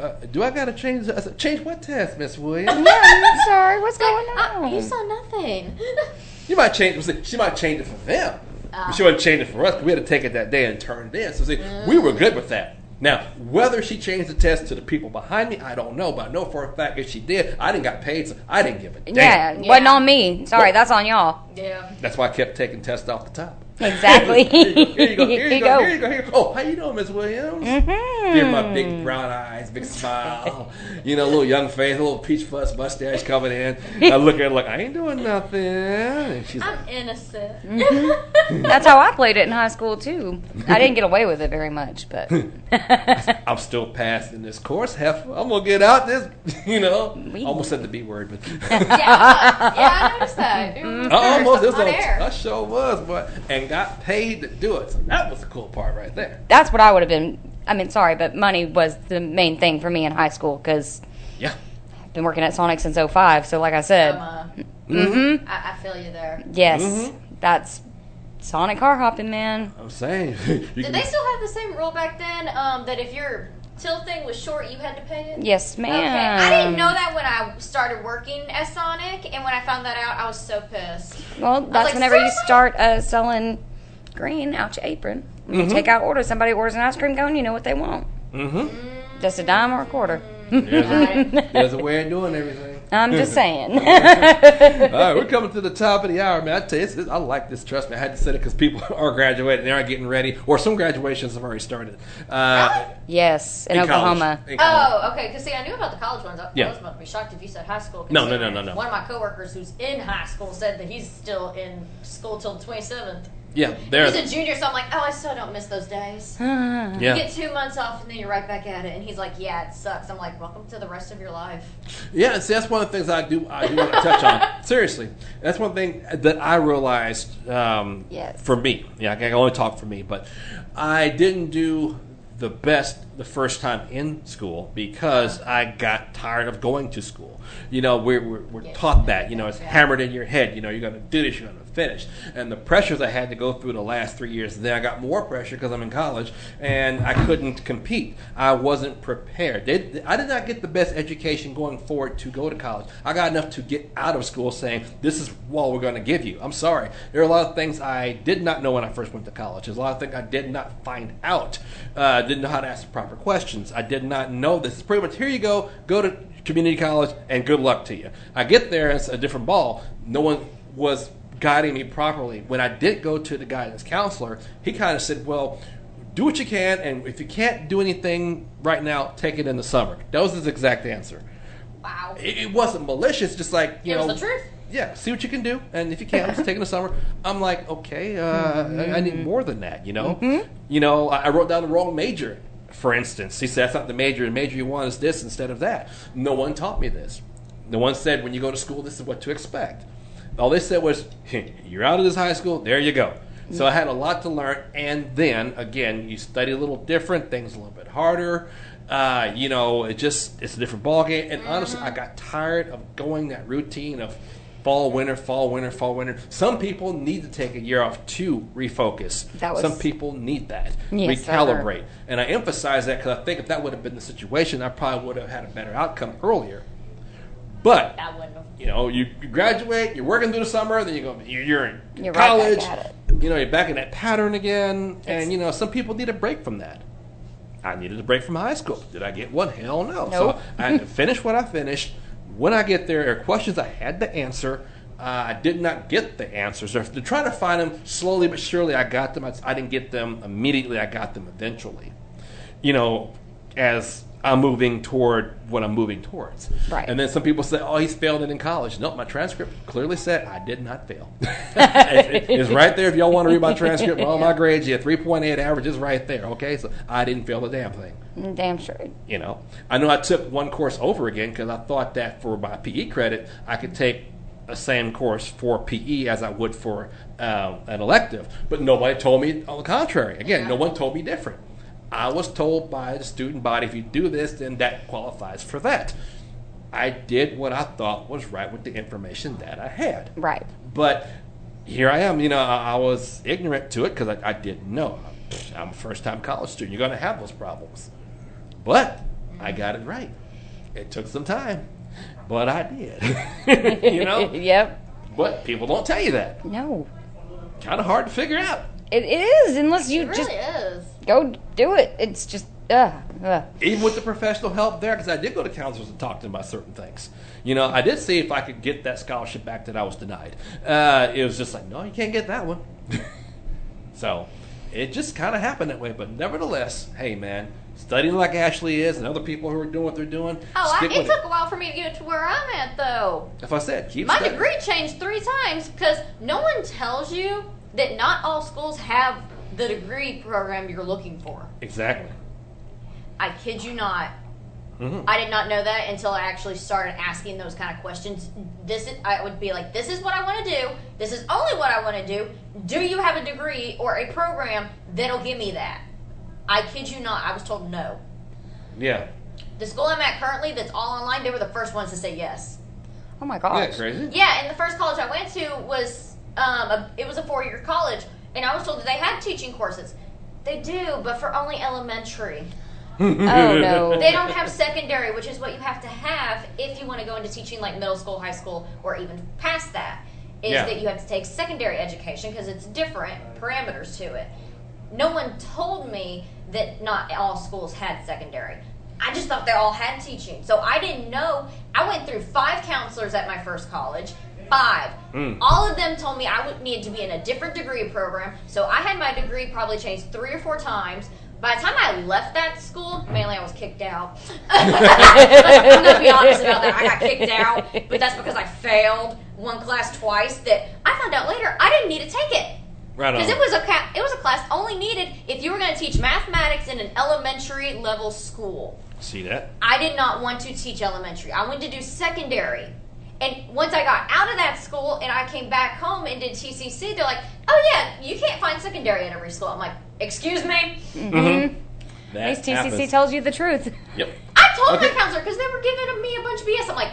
Uh, do I gotta change? I said, change what test, Miss Williams? Yeah, I'm sorry. What's going on? you saw nothing. [laughs] You might change. She might change it for them. Ah. She wouldn't change it for us. We had to take it that day and turn it in. So see, we were good with that. Now, whether she changed the test to the people behind me, I don't know. But I know for a fact if she did, I didn't got paid, so I didn't give a damn. Yeah, it wasn't on me. Sorry, that's on y'all. yeah. That's why I kept taking tests off the top. Exactly. [laughs] here you go. Here you go. Here you go. go. Here you go. Here you go. Oh, how you doing, Miss Williams? Mhm. Give my big brown eyes, big smile. [laughs] you know, little young face, a little peach fuzz mustache coming in. [laughs] I look at her like I ain't doing nothing, and she's I'm innocent. Mm-hmm. That's how I played it in high school too. I didn't get away with it very much, but I'm still passing this course. Hef, I'm gonna get out this. You know, almost said the B word, but yeah, yeah, I noticed that. It was I almost. It was on on, air. I sure was, but and got paid to do it. So that was the cool part right there. that's what I would have been. I mean, sorry, but money was the main thing for me in high school because Yeah. I've been working at Sonic since 05. So, like I said, mm-hmm. I, I feel you there. yes, Mhm. that's Sonic car hopping, man. I'm saying. [laughs] Did they still have the same rule back then? Um, that if your till thing was short, you had to pay it. Yes, ma'am. Okay, ma'am. I didn't know that when I started working at Sonic, and when I found that out, I was so pissed. Well, that's like, whenever you start uh, selling green out your apron. When you Mhm. take out orders, somebody orders an ice cream cone, you know what they want. Mm Mhm. Just a dime or a quarter. There's a, [laughs] there's a way of doing everything. I'm [laughs] just saying. All right, we're [laughs] coming to the top of the hour, man. I tell you, it's, I like this. Trust me, I had to say it because people [laughs] are graduating, they are not getting ready, or some graduations have already started. Uh, [gasps] yes, in, In college. Oklahoma. In college. Oh, okay. Because see, I knew about the college ones. I, Yeah. I was about to be shocked if you said high school. No, no, no, no, no. One of my coworkers who's in high school said that he's still in school till the twenty seventh. Yeah, there. He's a junior, so I'm like, oh, I still don't miss those days. [laughs] Yeah. You get two months off and then you're right back at it. And he's like, yeah, it sucks. I'm like, welcome to the rest of your life. Yeah, see, that's one of the things I do. I do want to touch on. [laughs] Seriously, that's one thing that I realized. Um, Yes. For me, yeah, I can only talk for me, but I didn't do the best the first time in school because I got tired of going to school. You know, we're we're, we're taught that. You know, it's hammered in your head. You know, you're going to do this. You're going to finish. And the pressures I had to go through the last three years. Then I got more pressure because I'm in college, and I couldn't compete. I wasn't prepared. They, I did not get the best education going forward to go to college. I got enough to get out of school saying, this is what we're going to give you. I'm sorry. There are a lot of things I did not know when I first went to college. There's a lot of things I did not find out. Uh, didn't know how to ask the proper questions. I did not know this. It's pretty much, here you go, go to community college, and good luck to you. I get there, it's a different ball. No one was guiding me properly. When I did go to the guidance counselor, he kind of said, well, do what you can, and if you can't do anything right now, take it in the summer. That was his exact answer. Wow. It, it wasn't malicious, just like, you It know. was the truth. Yeah, see what you can do, and if you can't, just take it in the summer. I'm like, okay, uh, I, I need more than that, you know. You know, I, I wrote down the wrong major, for instance. He said that's not the major. The major you want is this instead of that. No one taught me this. No one said when you go to school, this is what to expect. All they said was, you're out of this high school, there you go. So I had a lot to learn, and then again, you study a little different, things a little bit harder. Uh, you know, it just it's a different ballgame. And honestly, I got tired of going that routine of fall, winter, fall, winter, fall, winter. Some people need to take a year off to refocus. That was- Some people need that Yes, recalibrate. And I emphasize that because I think if that would have been the situation, I probably would have had a better outcome earlier. But That wouldn't have. you know, you, graduate, you're working through the summer, then you go, you're, in You're college. it. You know, you're back in that pattern again, and you know, some people need a break from that. I needed a break from high school. Did I get one? Hell no. Nope. So I had to finish what I finished. When I get there, there are questions I had to answer. Uh, I did not get the answers. They're, they're trying to find them slowly but surely. I got them. I, I didn't get them immediately. I got them eventually. You know, as I'm moving toward what I'm moving towards. Right. And then some people say, "Oh, he's failed it in college." Nope, my transcript clearly said I did not fail. [laughs] It- it's right there if y'all want to read my transcript. All my grades, yeah, 3.8 average is right there. Okay, so I didn't fail a damn thing. Mm, Damn sure. You know, I know I took one course over again because I thought that for my PE credit, I could take the same course for PE as I would for um, an elective. But nobody told me on the contrary. Again, no one told me different. I was told by the student body, if you do this, then that qualifies for that. I did what I thought was right with the information that I had. Right. But here I am. You know, I, I was ignorant to it because I, I didn't know. I'm a first time college student. You're going to have those problems. But I got it right. It took some time, but I did. [laughs] you know? [laughs] Yep. But people don't tell you that. No. Kind of hard to figure out. It is unless you It really just is. go do it. It's just uh, uh. Even with the professional help there, because I did go to counselors and talk to them about certain things. You know, I did see if I could get that scholarship back that I was denied. Uh, it was just like, no, you can't get that one. [laughs] so it just kind of happened that way. But nevertheless, hey, man, studying like Ashley is and other people who are doing what they're doing, Oh, I, it with took a while for me to get to where I'm at, though. If I said, keep My studying. degree changed three times because no one tells you that not all schools have the degree program you're looking for. Exactly. I kid you not. Mhm. I did not know that until I actually started asking those kind of questions. This is, I would be like, "This is what I want to do. This is only what I want to do. Do you have a degree or a program that'll give me that?" I kid you not. I was told no. Yeah. The school I'm at currently, that's all online, they were the first ones to say yes. Oh my Yeah, gosh. crazy. Yeah, and the first college I went to was um, a, it was a four year college, and I was told that they had teaching courses. They do, but for only elementary. [laughs] Oh no. They don't have secondary, which is what you have to have if you want to go into teaching like middle school, high school, or even past that. Is Yeah. that you have to take secondary education because it's different parameters to it. No one told me that not all schools had secondary. I just thought they all had teaching. So I didn't know. I went through five counselors at my first college. Five. Mm. All of them told me I would need to be in a different degree program. So I had my degree probably changed three or four times. By the time I left that school, mainly I was kicked out. [laughs] I'm gonna be honest about that. I got kicked out, but that's because I failed one class twice. That I found out later I didn't need to take it Right on. because it was a ca- it was a class only needed if you were going to teach mathematics in an elementary level school. See that? I did not want to teach elementary. I wanted to do secondary. And once I got out of that school and I came back home and did TCC, they're like, "Oh yeah, you can't find secondary at every school." I'm like, "Excuse me." Mm-hmm. That At least TCC happens. tells you the truth. Yep. I told Okay. my counselor because they were giving me a bunch of BS. I'm like,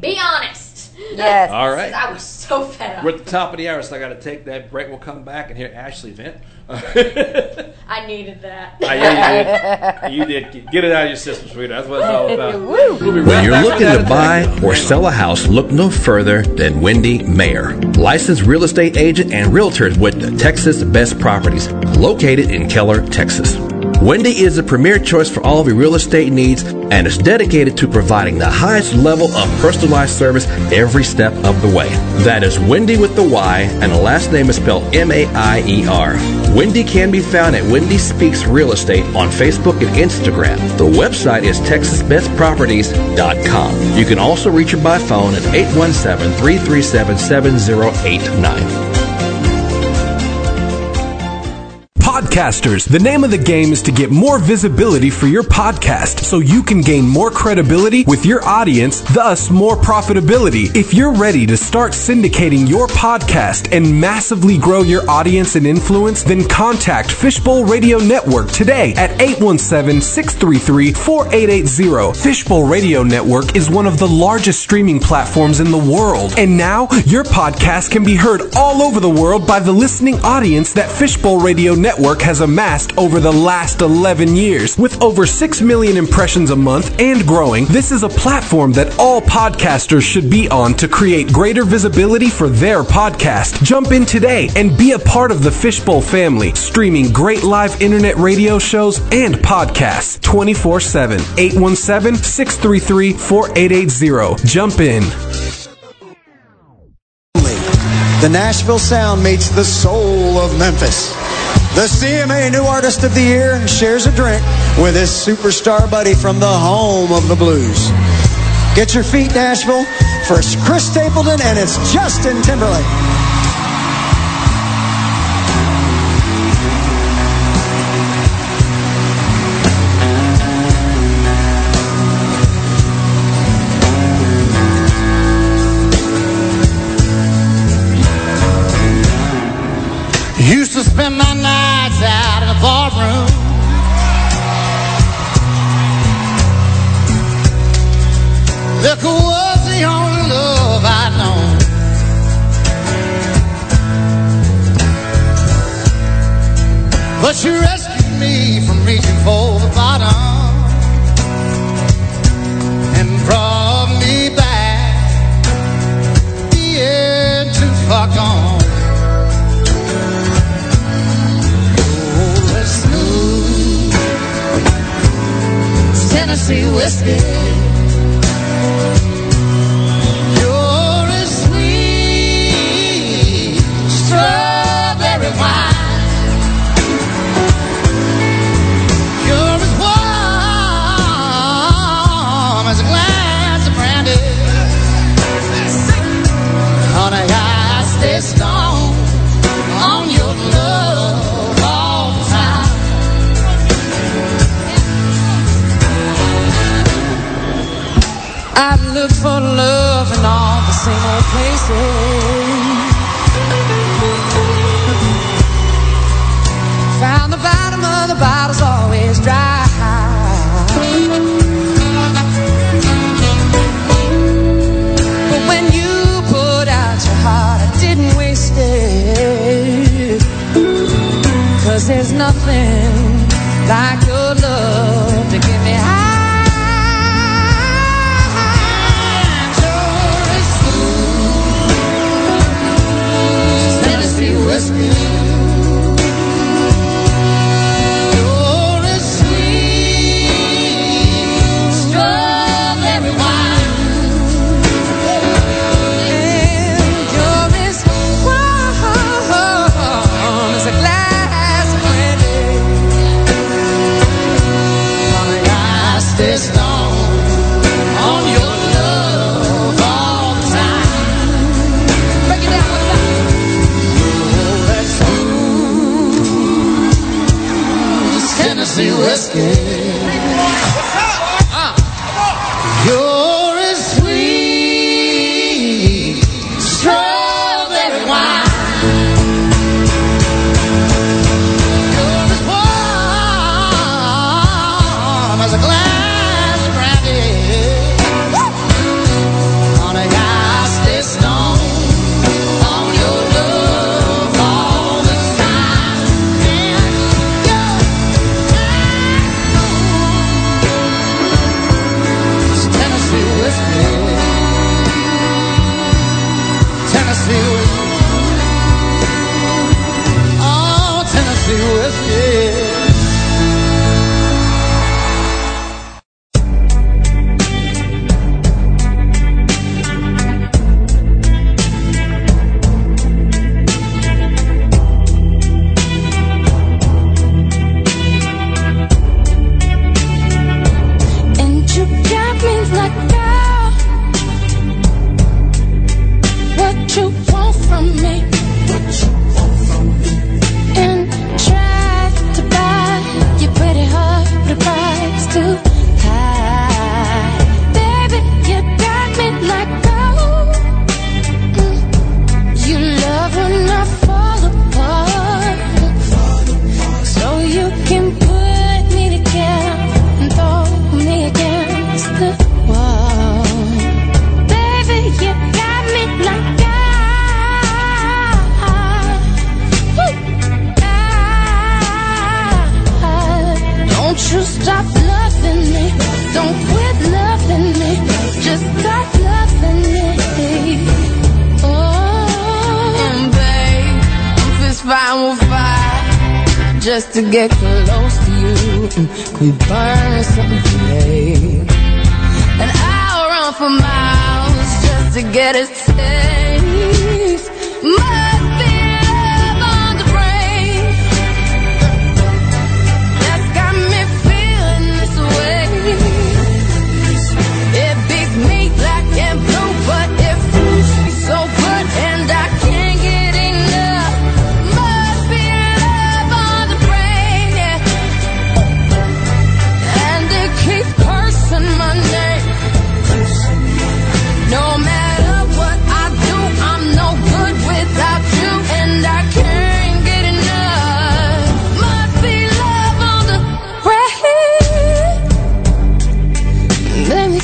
"Be honest." Yes. All right. I was so fed up. We're at the top of the hour, so I got to take that break. We'll come back and hear Ashley vent. [laughs] I needed that. I, yeah, you did. You did. Get it out of your system, sweetheart. That's what it's all about. [laughs] We'll be When you're looking to buy or sell a house, look no further than Wendy Maier, licensed real estate agent and realtor with the Texas Best Properties, located in Keller, Texas. Wendy is the premier choice for all of your real estate needs and is dedicated to providing the highest level of personalized service every step of the way. That is Wendy with the Y, and the last name is spelled M A I E R. Wendy can be found at Wendy Speaks Real Estate on Facebook and Instagram. The website is texasbestproperties.com. You can also reach her by phone at 817 337 7089. Podcasters, the name of the game is to get more visibility for your podcast so you can gain more credibility with your audience, thus more profitability. If you're ready to start syndicating your podcast and massively grow your audience and influence, then contact Fishbowl Radio Network today at 817-633-4880. Fishbowl Radio Network is one of the largest streaming platforms in the world. And now your podcast can be heard all over the world by the listening audience that Fishbowl Radio Network has amassed over the last 11 years. With over 6 million impressions a month and growing, this is a platform that all podcasters should be on to create greater visibility for their podcast. Jump in today and be a part of the Fishbowl family, streaming great live internet radio shows and podcasts 24 7. 817 633 4880. Jump in. The Nashville sound meets the soul of Memphis. The CMA New Artist of the Year shares a drink with his superstar buddy from the home of the blues. Get your feet, Nashville, First, Chris Stapleton and it's Justin Timberlake.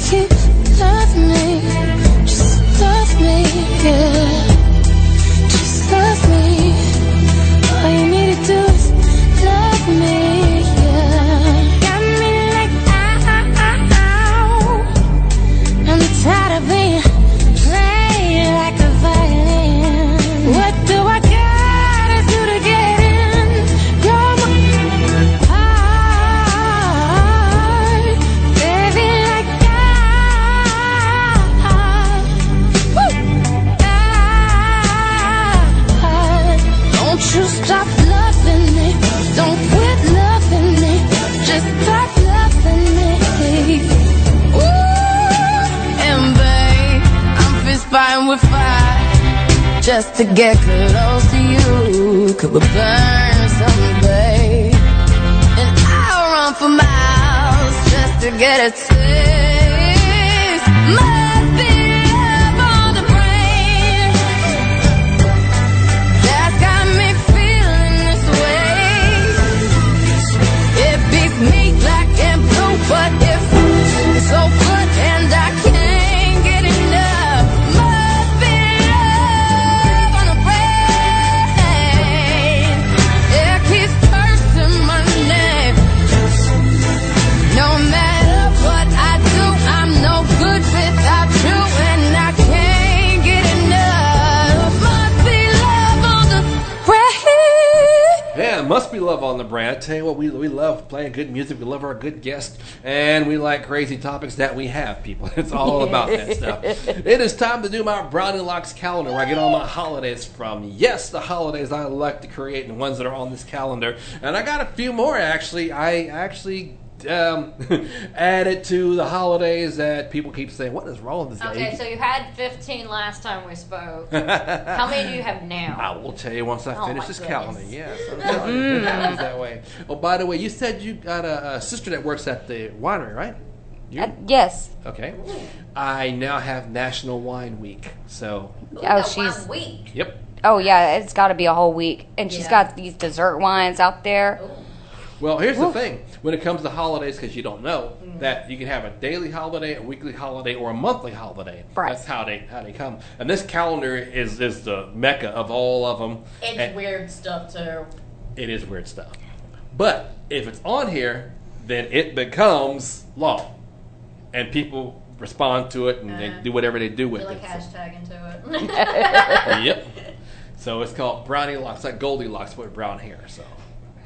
kiss good music. We love our good guests, and we like crazy topics that we have, people. [laughs] It's all about that stuff. [laughs] It is time to do my Brownie Locks calendar, where I get all my holidays from. Yes, the holidays I like to create, and the ones that are on this calendar. And I got a few more actually. I actually. Um, [laughs] it to the holidays that people keep saying, "What is wrong with this Okay, guy?" so you had 15 last time we spoke. [laughs] How many do you have now? I will tell you once I Oh, finish this goodness. calendar. Yes, I'm telling you, it happens [laughs] that way. Oh, by the way, you said you got a, a sister that works at the winery, right? Uh, yes. Okay. I now have National Wine Week, so Oh, she's. week. yep. Oh yeah, it's got to be a whole week, and she's Yeah. got these dessert wines out there. Well, here's the thing: when it comes to holidays, because you don't know Mm. that you can have a daily holiday, a weekly holiday, or a monthly holiday. Right. That's how they how they come. And this calendar is is the mecca of all of them. It's And- weird stuff too. it is weird stuff. But if it's on here, then it becomes law, and people respond to it and they Uh-huh. do whatever they do with like it. hashtag into it. [laughs] yep. [laughs] So it's called Brownie Locks, like Goldilocks with brown hair. So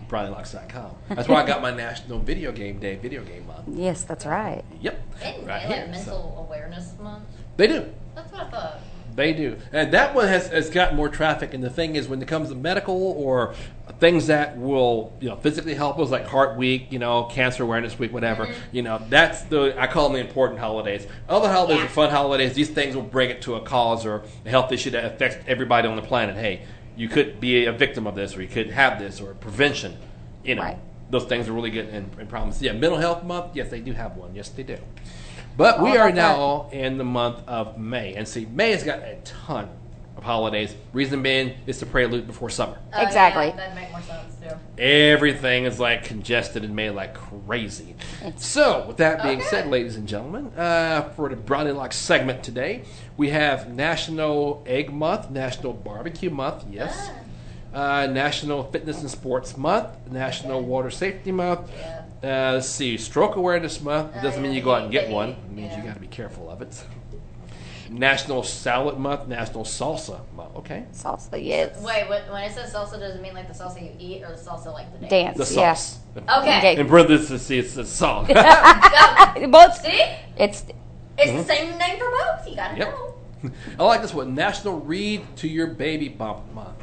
BrownieLocks.com. That's why I got my National Video Game Day video game month. Yes, that's right. Yep. Isn't Right it like here, mental awareness month? They do. That's what I thought. They do. And that one has, has got more traffic. And the thing is, when it comes to medical or things that will, you know, physically help us, like Heart Week, you know, Cancer Awareness Week, whatever, mm-hmm. you know, that's the, I call them the important holidays. Other holidays are fun holidays. These things will bring it to a cause or a health issue that affects everybody on the planet. Hey, you could be a victim of this, or you could have this, or prevention. You know, Right. those things are really good and, and problems. Yeah, Mental Health Month, yes, they do have one. Yes, they do. But we All are about that. now in the month of May. And see, May has got a ton of holidays. Reason being, it's the prelude before summer. Oh, Exactly. Yeah, that'd make more sense too. Everything is like congested in May like crazy. So, with that being said, ladies and gentlemen, uh, for the Brownie Lock segment today, we have National Egg Month, National Barbecue Month, yes, uh, National Fitness and Sports Month, National Water Safety Month. Uh, let's see, Stroke Awareness Month. It doesn't mean you go out and get one. It means you got to be careful of it. National Salad Month, National Salsa Month. Okay. Salsa, yes. Wait, what, when it says salsa, does it mean like the salsa you eat or the salsa like the Dance, The yeah. sauce. Okay. In parentheses, it's a song. Both. See? It's It's the mm-hmm. same name for both. You gotta Yep. know. [laughs] I like this one. National Read to Your Baby Bump Month.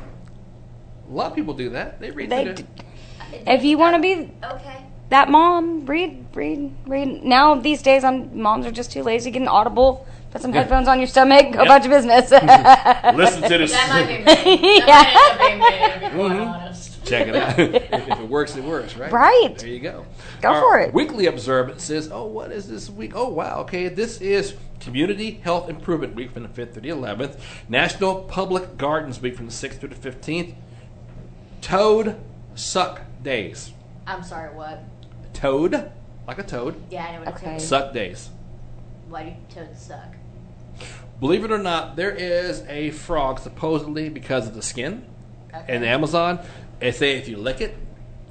A lot of people do that. They read They to d- if you want to be Okay. that mom, read, read, read. Now these days, I'm, moms are just too lazy. Get an audible, put some headphones on your stomach, go Yep. about your business. [laughs] Listen to this. That might be me. [laughs] That might end up being me, to be quite Mhm. honest. Check it out. if [laughs] if it works, it works, right? Right. There you go. Go Our for it. Weekly observances. Oh, what is this week? Oh, wow. Okay, this is Community Health Improvement Week from the 5th to the 11th. National Public Gardens Week from the 6th to the 15th. Toad Suck Days. I'm sorry, what? Toad, like a toad. Yeah, I know what Okay. it is. Suck Days. Why do toads suck? Believe it or not, there is a frog supposedly because of the skin Okay. in the Amazon. They say if you lick it,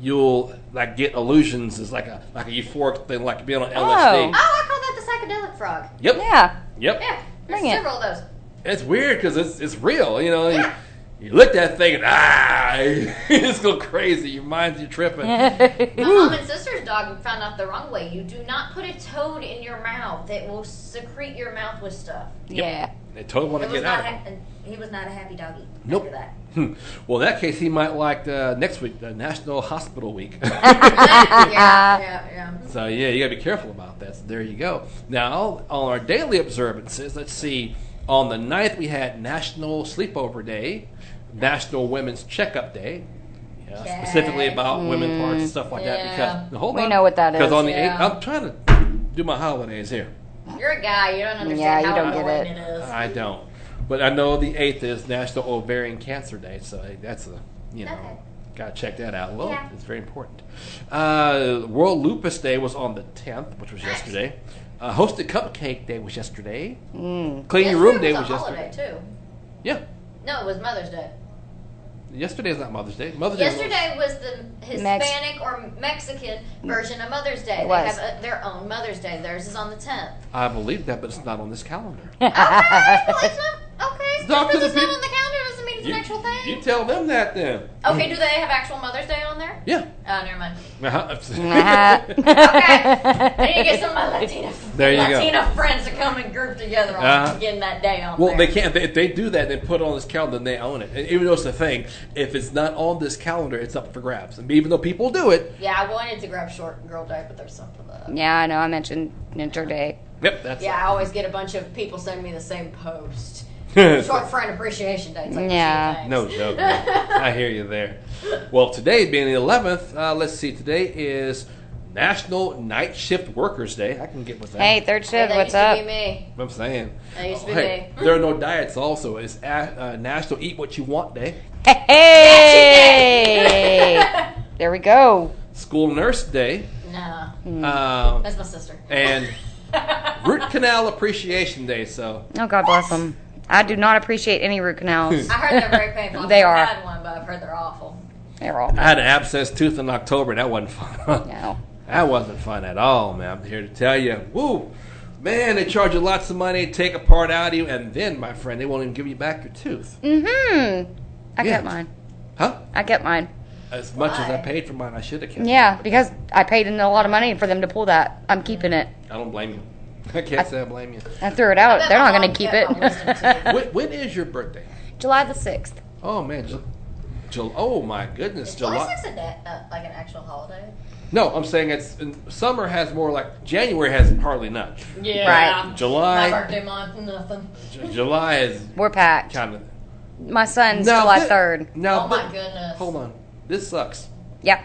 you'll like get illusions. It's like a like a euphoric thing, like being on LSD. Oh. oh, I call that the psychedelic frog. Yep. Yeah. Yep. Yeah, there's Bring it. several of those. It's weird because it's it's real. You know, you, you lick that thing and ah, [laughs] it's go crazy. Your mind's you tripping. [laughs] My mom and sister's dog found out the wrong way. You do not put a toad in your mouth. It will secrete your mouth with stuff. Yeah. They totally want to get out of it. ha- he was not a happy doggy. Nope. Hmm. Well, in that case, he might like uh, next week, the National Hospital Week. [laughs] yeah, yeah, yeah. So yeah, you gotta be careful about that. So there you go. Now on our daily observances, let's see. On the 9th, we had National Sleepover Day, National Women's Checkup Day. Yeah, specifically about women parts and stuff like that. Because hold We on, know what that Because is. on the Yeah. 8th, I'm trying to do my holidays here. You're a guy. You don't understand Yeah, you how don't get it. it is. I don't, but I know the 8th is National Ovarian Cancer Day, so that's a you know. Okay. Gotta check that out. Well, Yeah. it's very important. Uh, World Lupus Day was on the 10th, which was yesterday. Uh, Hosted Cupcake Day was yesterday. Mm. Clean Your Room Day was was a yesterday. holiday too. Yeah. No, it was Mother's Day. Yesterday is not Mother's Day. Mother's Day. Yesterday was the Hispanic or Mexican version of Mother's Day. It they was. have a, their own Mother's Day. Theirs is on the 10th. I believe that, but it's not on this calendar. Okay, well, it's not, okay, Talk just to because the it's not peop- on the calendar doesn't mean it's You, an actual thing. you tell them that then. Okay, do they have actual Mother's Day on there? Yeah. Oh, never mind. Uh-huh. [laughs] [laughs] I need to get some of my Latina, There you go. [laughs] Latina friends to come and group together on Uh-huh. getting that day on Well, there. they can't. They, if they do that, they put it on this calendar, then they own it. And even though it's a thing, if it's not on this calendar, it's up for grabs. And even though people do it, Yeah, I wanted to grab Short Girl Day, but there's something that. Yeah, I know. I mentioned Ninja Day. Yep, that's Yeah, I always get a bunch of people send me the same post. [laughs] Short Friend Appreciation Day. It's like, Yeah. No joke. man. I hear you there. Well, today being the 11th, uh, let's see. Today is National Night Shift Workers Day. I can get with that. Hey, third shift. that What's up? me. I'm saying. That used to be hey, me. there are no diets. Also, it's a, uh, National Eat What You Want Day, Hey! [laughs] there we go. School Nurse Day, No. um, That's my sister. and [laughs] Root Canal Appreciation Day. So Oh, God bless them. I do not appreciate any root canals. [laughs] I heard they're very painful. They I've are. never had one, but I've heard they're awful. They're all. I had an abscess tooth in October. That wasn't fun. [laughs] No. That wasn't fun at all, man. I'm here to tell you. Woo! Man, they charge you lots of money, take a part out of you, and then, my friend, they won't even give you back your tooth. Mm-hmm. I Yeah. kept mine. Huh? I kept mine. As much as I paid for mine, I should have kept Yeah, because I paid in a lot of money for them to pull that. I'm keeping it. it. I don't blame you. I can't say I blame you. I threw it out. They're not going to keep it. when, when is your birthday? July the 6th. Oh, man. Ju- Ju- oh, my goodness. July July. 6th a day, uh, like an actual holiday? No, I'm saying it's summer has more like January has hardly none. Yeah. Right. July- My birthday month, nothing. J- July is We're packed. kind of. My son's Now July thi- 3rd. Now, oh my thi- goodness. hold on. This sucks. Yeah.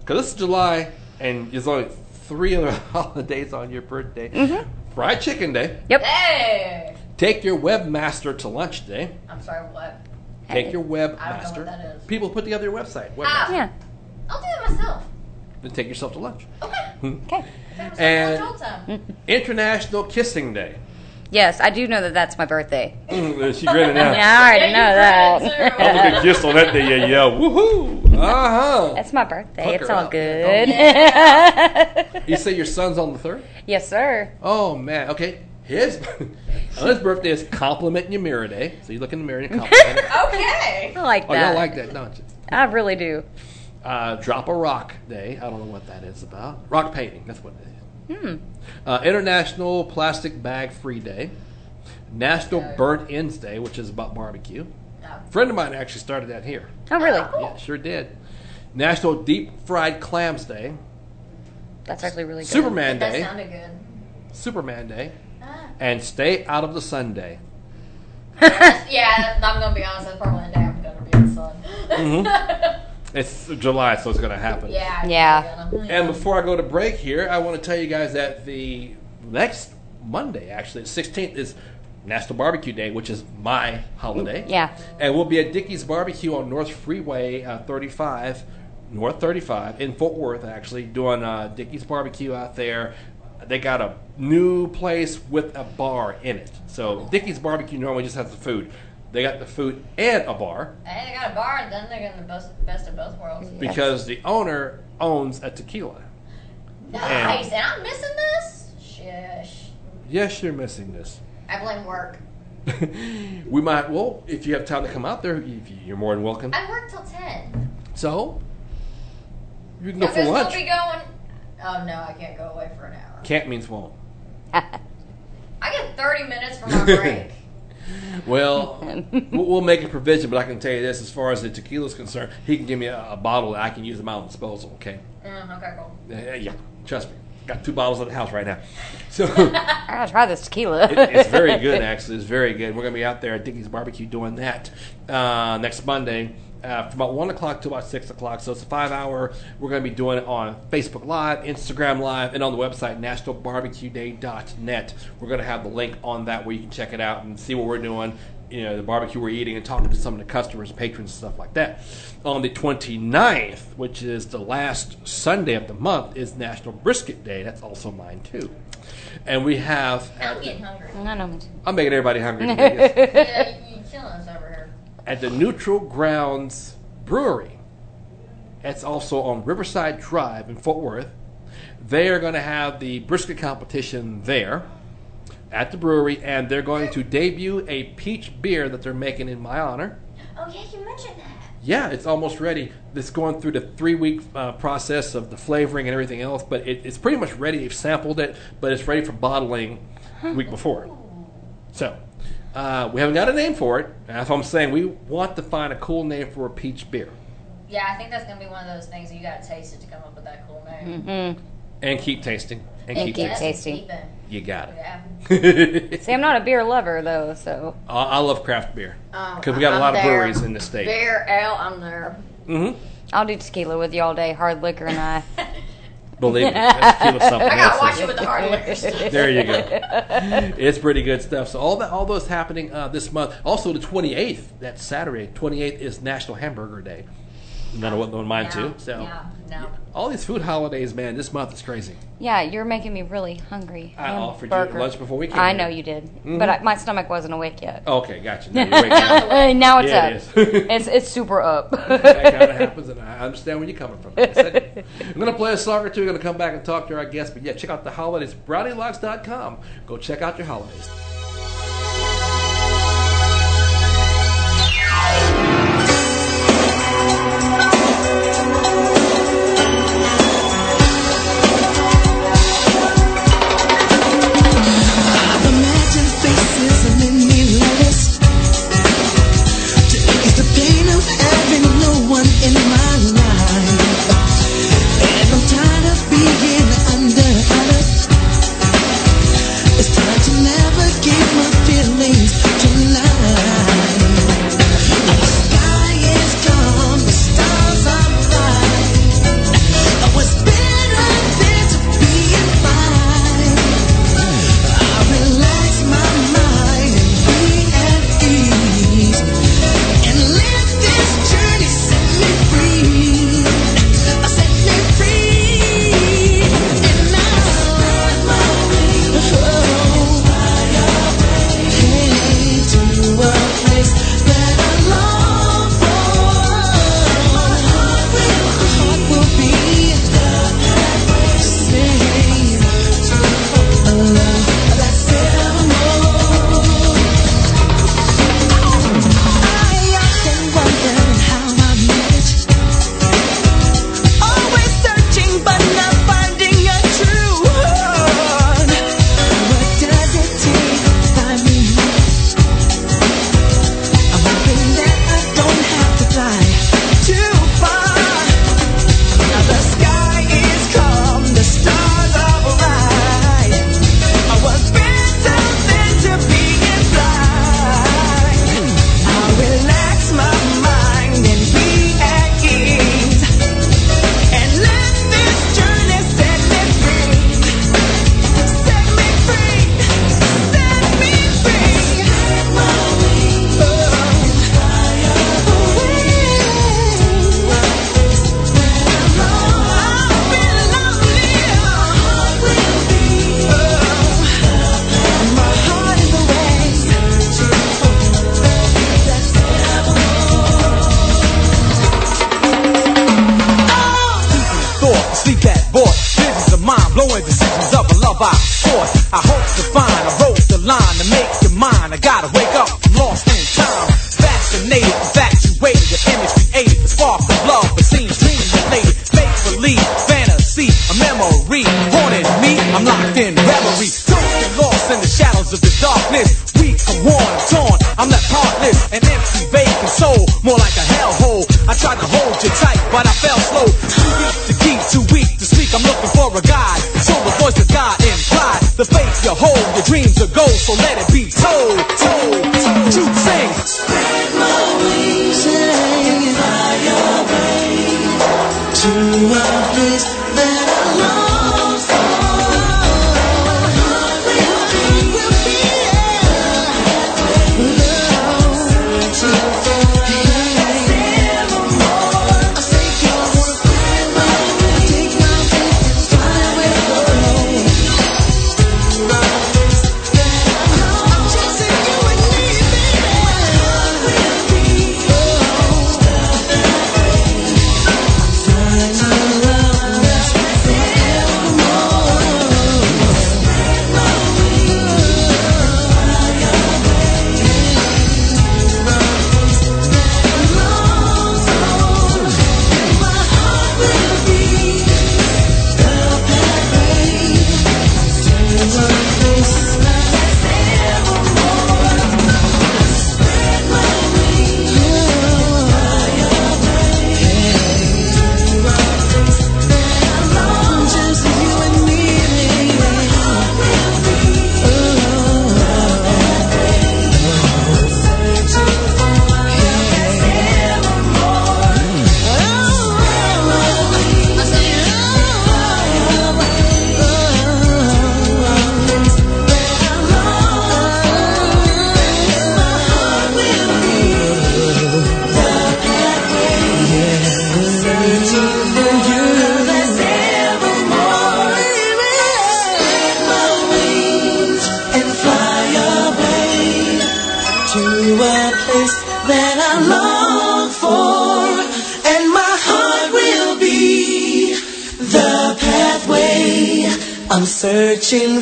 Because this is July, and there's only three other [laughs] holidays on your birthday. Mm-hmm. Fried Chicken Day. Yep. Hey! Take your webmaster to lunch day. I'm sorry, what? Take your I don't know webmaster. what that is. People put together your website. Webmaster. Ah. Yeah. I'll do it myself. Then take yourself to lunch. Hmm. Okay. And All time. International Kissing Day. Yes, I do know that that's my birthday. Mm, she grinning now. Yeah, I already know that. I'm gonna get kissed on that day. Yeah, yeah. Woohoo! Uh huh. That's my birthday. Fuck it's all up. good. [laughs] You say your son's on the third? yes, sir. Oh man. Okay. His on [laughs] his birthday is compliment your mirror day. So you look in the mirror and you [laughs] compliment. Okay. I like that. oh, that. y'all like that, don't you? I really do. Uh, drop a rock day. I don't know what that is about. Rock painting. That's what it is. Hmm. Uh, International Plastic Bag Free Day. National Burnt Ends Day, which is about barbecue. A friend of mine actually started that here. Oh, really? Yeah, sure did. National Deep Fried Clams Day. That's actually really good. Superman That Day. sounded good. Superman Day. Ah. And Stay Out of the Sun Day. [laughs] yeah, I'm gonna be honest. That's probably the day I'm gonna be in the sun. [laughs] It's July, so it's going to happen. Yeah. Yeah. And before I go to break here, I want to tell you guys that the next Monday, actually, the 16th, is National Barbecue Day, which is my holiday. Yeah. And we'll be at Dickey's Barbecue on North Freeway uh, 35, North 35, in Fort Worth, actually, doing uh, Dickey's Barbecue out there. They got a new place with a bar in it. So Dickey's Barbecue normally just has the food. They got the food and a bar Hey, they got a bar, and then they're getting the best, best of both worlds. because the owner owns a tequila. Nice. And I'm missing this. Shush. Yes, you're missing this. I blame work. [laughs] we might, well, if you have time to come out there, you- you're more than welcome. I work till ten. So, you can go for gonna lunch. still be going. Oh no, I can't go away for an hour. Can't means won't. [laughs] I get 30 minutes for my break. [laughs] [laughs] Well, we'll we'll make a provision, but I can tell you this: as far as the tequila is concerned, he can give me a, a bottle that I can use at my own disposal. Okay. Mm, okay, cool. Yeah, yeah, trust me. Got two bottles at the house right now. [laughs] So [laughs] I gotta try this tequila. it, it's very good, actually. It's very good. We're going to be out there at Dickey's Barbecue doing that uh, next Monday uh, from about 1 o'clock to about 6 o'clock. So it's a five hour. We're going to be doing it on Facebook Live, Instagram Live, and on the website, nationalbarbecueday.net. We're going to have the link on that where you can check it out and see what we're doing. You know, the barbecue we're eating and talking to some of the customers, patrons, stuff like that. On the 29th, which is the last Sunday of the month, is National Brisket Day. That's also mine, too. And we have. I'm getting hungry. I know. me too. I'm making everybody hungry. today, yes. [laughs] yeah, you, you killing us over here. At the Neutral Grounds Brewery. That's also on Riverside Drive in Fort Worth. They are going to have the brisket competition there at the brewery, and they're going to debut a peach beer that they're making in my honor. Oh yeah, you mentioned that. Yeah, it's almost ready. It's going through the three week uh, process of the flavoring and everything else, but it, it's pretty much ready. They've sampled it, but it's ready for bottling the week before. So, uh, we haven't got a name for it. That's what I'm saying. We want to find a cool name for a peach beer Yeah, I think that's gonna be one of those things that you gotta taste it to come up with that cool name. Mm-hmm. and keep tasting and, And keep, keep tasting. tasting. You got it. Yeah. [laughs] See, I'm not a beer lover though, so I, I love craft beer Um, because we got a I'm lot of breweries in the state. Beer ale, I'm there. Mm-hmm. I'll do tequila with you all day. Hard liquor and I. [laughs] Believe me, that's [laughs] something I gotta watch it with the hard liquor stuff. [laughs] There you go. It's pretty good stuff. So all that, all those happening uh, this month. Also, the 28th, that's Saturday. 28th is National Hamburger Day. Another one on mine too. So No, no. all these food holidays, man, this month is crazy. Yeah, you're making me really hungry. I offered you lunch before we came I here. know you did, Mhm. but I, my stomach wasn't awake yet. Okay, gotcha. Now [laughs] now it's Yeah, up. it [laughs] it's it's super up. that kind of happens, and I understand where you're coming from. Like said, I'm going to play a song or two. We're going to come back and talk to our guests. But yeah, check out the holidays. BrownieLocks.com. Go check out your holidays.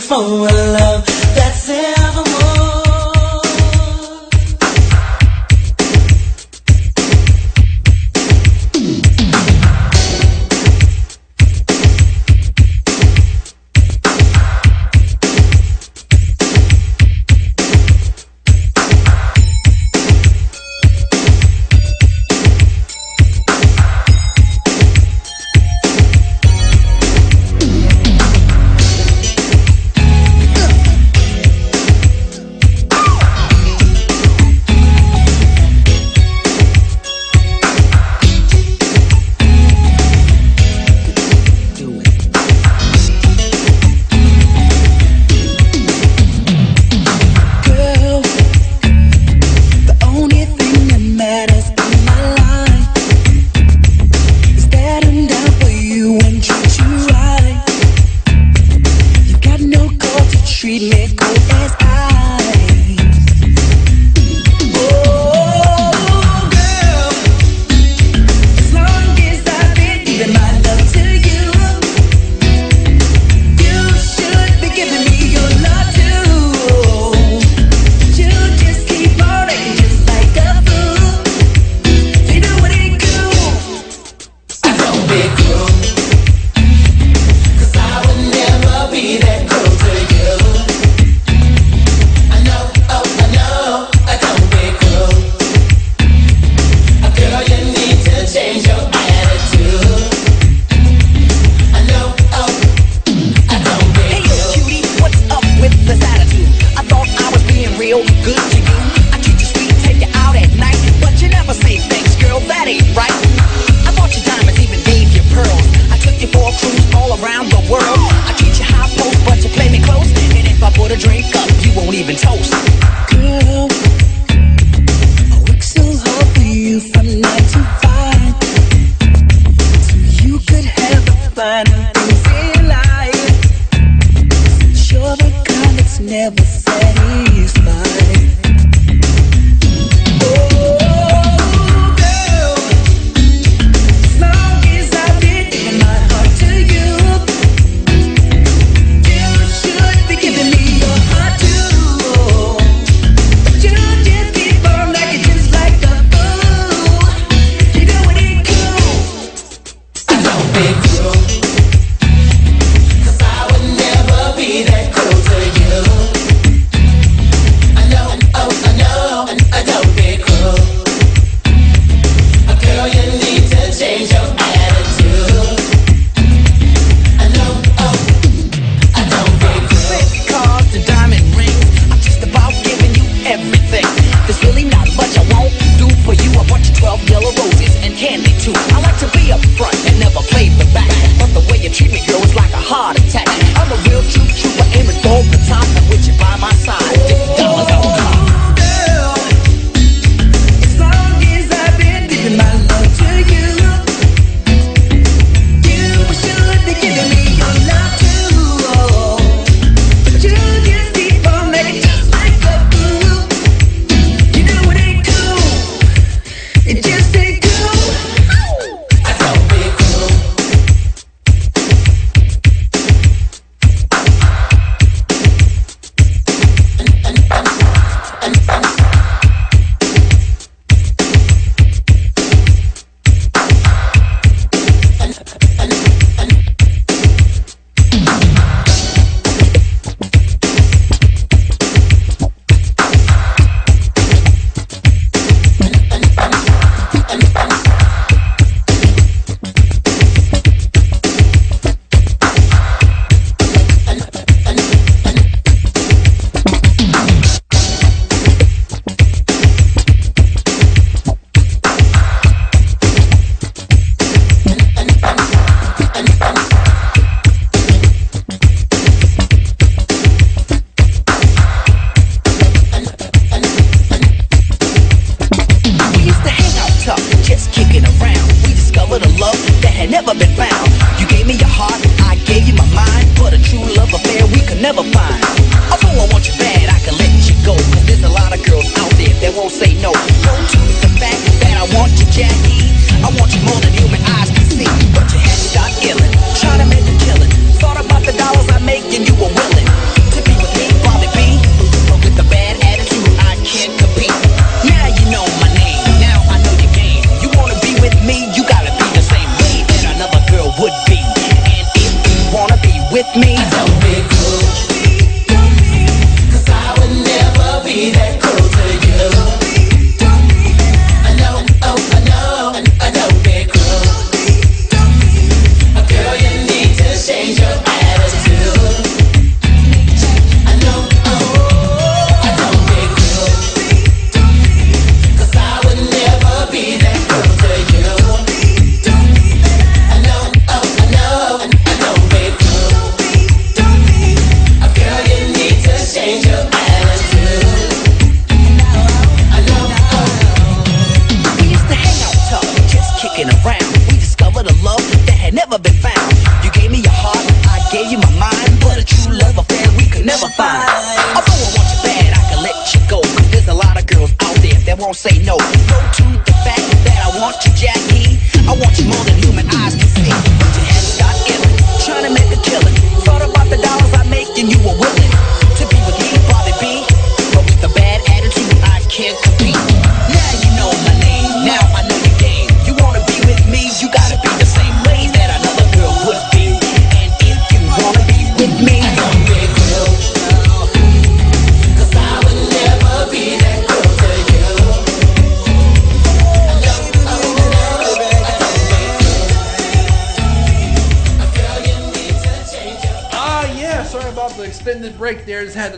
Searching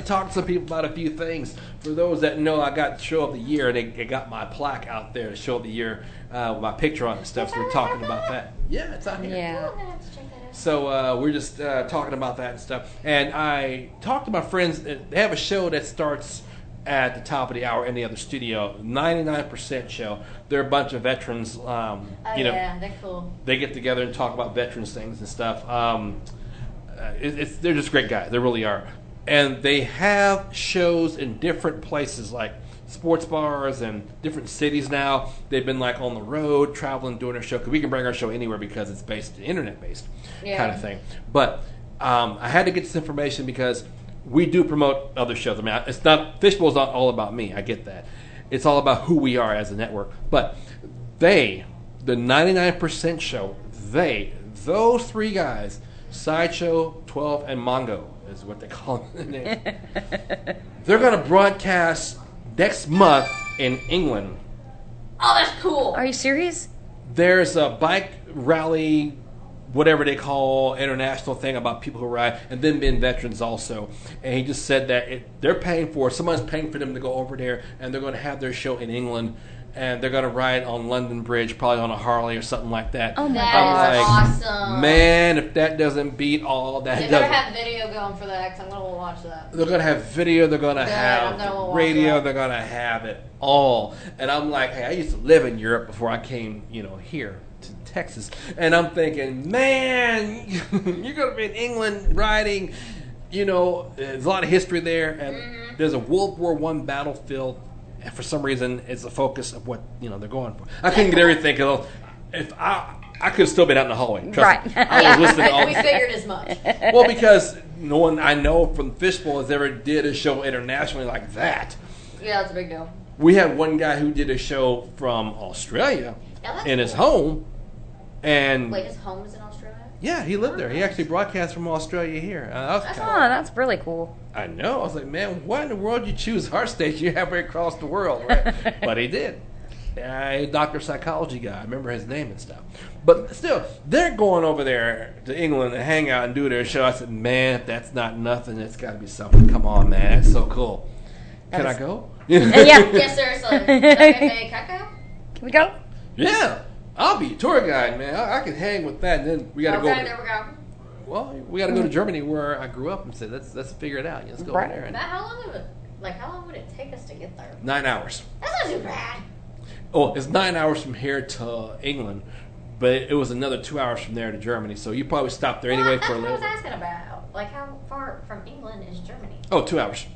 talk to some people about a few things. For those that know, I got Show of the Year, and they, they got my plaque out there to Show of the Year uh, with my picture on it and stuff. So we're talking about that. Yeah, it's out here. Yeah. So uh, we're just uh, talking about that and stuff. And I talked to my friends. They have a show that starts at the top of the hour in the other studio. 99% show. They're a bunch of veterans. Um, Oh you know, yeah, they're cool. they get together and talk about veterans things and stuff. Um, uh, it, it's, they're just great guys. They really are. And they have shows in different places, like sports bars and different cities now. They've been like on the road, traveling, doing their show. Because we can bring our show anywhere because it's based internet based Yeah. kind of thing. But um, I had to get this information because we do promote other shows. I mean, it's not Fishbowl's not all about me. I get that. It's all about who we are as a network. But they, the 99% show, they, those three guys, Sideshow, 12, and Mongo is what they [laughs] call them. They're going to broadcast next month in England. Oh, that's cool. Are you serious? There's a bike rally, whatever they call international thing about people who ride, and then being veterans also. And he just said that it, they're paying for someone's paying for them to go over there, and they're going to have their show in England. And they're gonna ride on London Bridge, probably on a Harley or something like that. Oh my That is like, awesome. Man, if that doesn't beat all that, They better doesn't. have video going for that, because I'm going to watch that. They're gonna have video. They're gonna Good, have gonna radio. They're gonna have it all. And I'm like, hey, I used to live in Europe before I came, you know, here to Texas. And I'm thinking, man, [laughs] you're gonna be in England riding. You know, there's a lot of history there, and Mm-hmm. there's a World War One battlefield. And for some reason, it's the focus of what you know they're going for. I couldn't get everything. 'cause if I, I could have still been out in the hallway. Trust Right. Me. I was listening to [laughs] all we figured as much. [laughs] well, because no one I know from Fishbowl has ever did a show internationally like that. Yeah, that's a big deal. We had one guy who did a show from Australia Yeah, that's in his home, and Wait, his home is in Australia? Yeah, he lived there. He actually broadcast from Australia here. Uh, that was That's kinda- Oh, that's really cool. I know. I was like, man, why in the world you choose [laughs] our station? You halfway across the world, right? [laughs] but he did. Uh, doctor psychology guy. I remember his name and stuff. But still, they're going over there to England to hang out and do their show. I said, man, if that's not nothing, it's got to be something. Come on, man, that's so cool. Can That I go? yeah. [laughs] Yes, seriously. Okay, Kaka? Can we go? yeah. I'll be a tour guide, man. I, I can hang with that. And then we got to Okay, go. there we go. Well, we got to go to Germany, where I grew up, and said, let's let's figure it out. Let's go Right. there. And Matt, how long would it, like, how long would it take us to get there? nine hours. That's not too bad. Oh, it's nine hours from here to England, but it was another two hours from there to Germany. So you probably stop there anyway well, for a little. that's what I little. was asking about. Like, how far from England is Germany? Oh, two hours.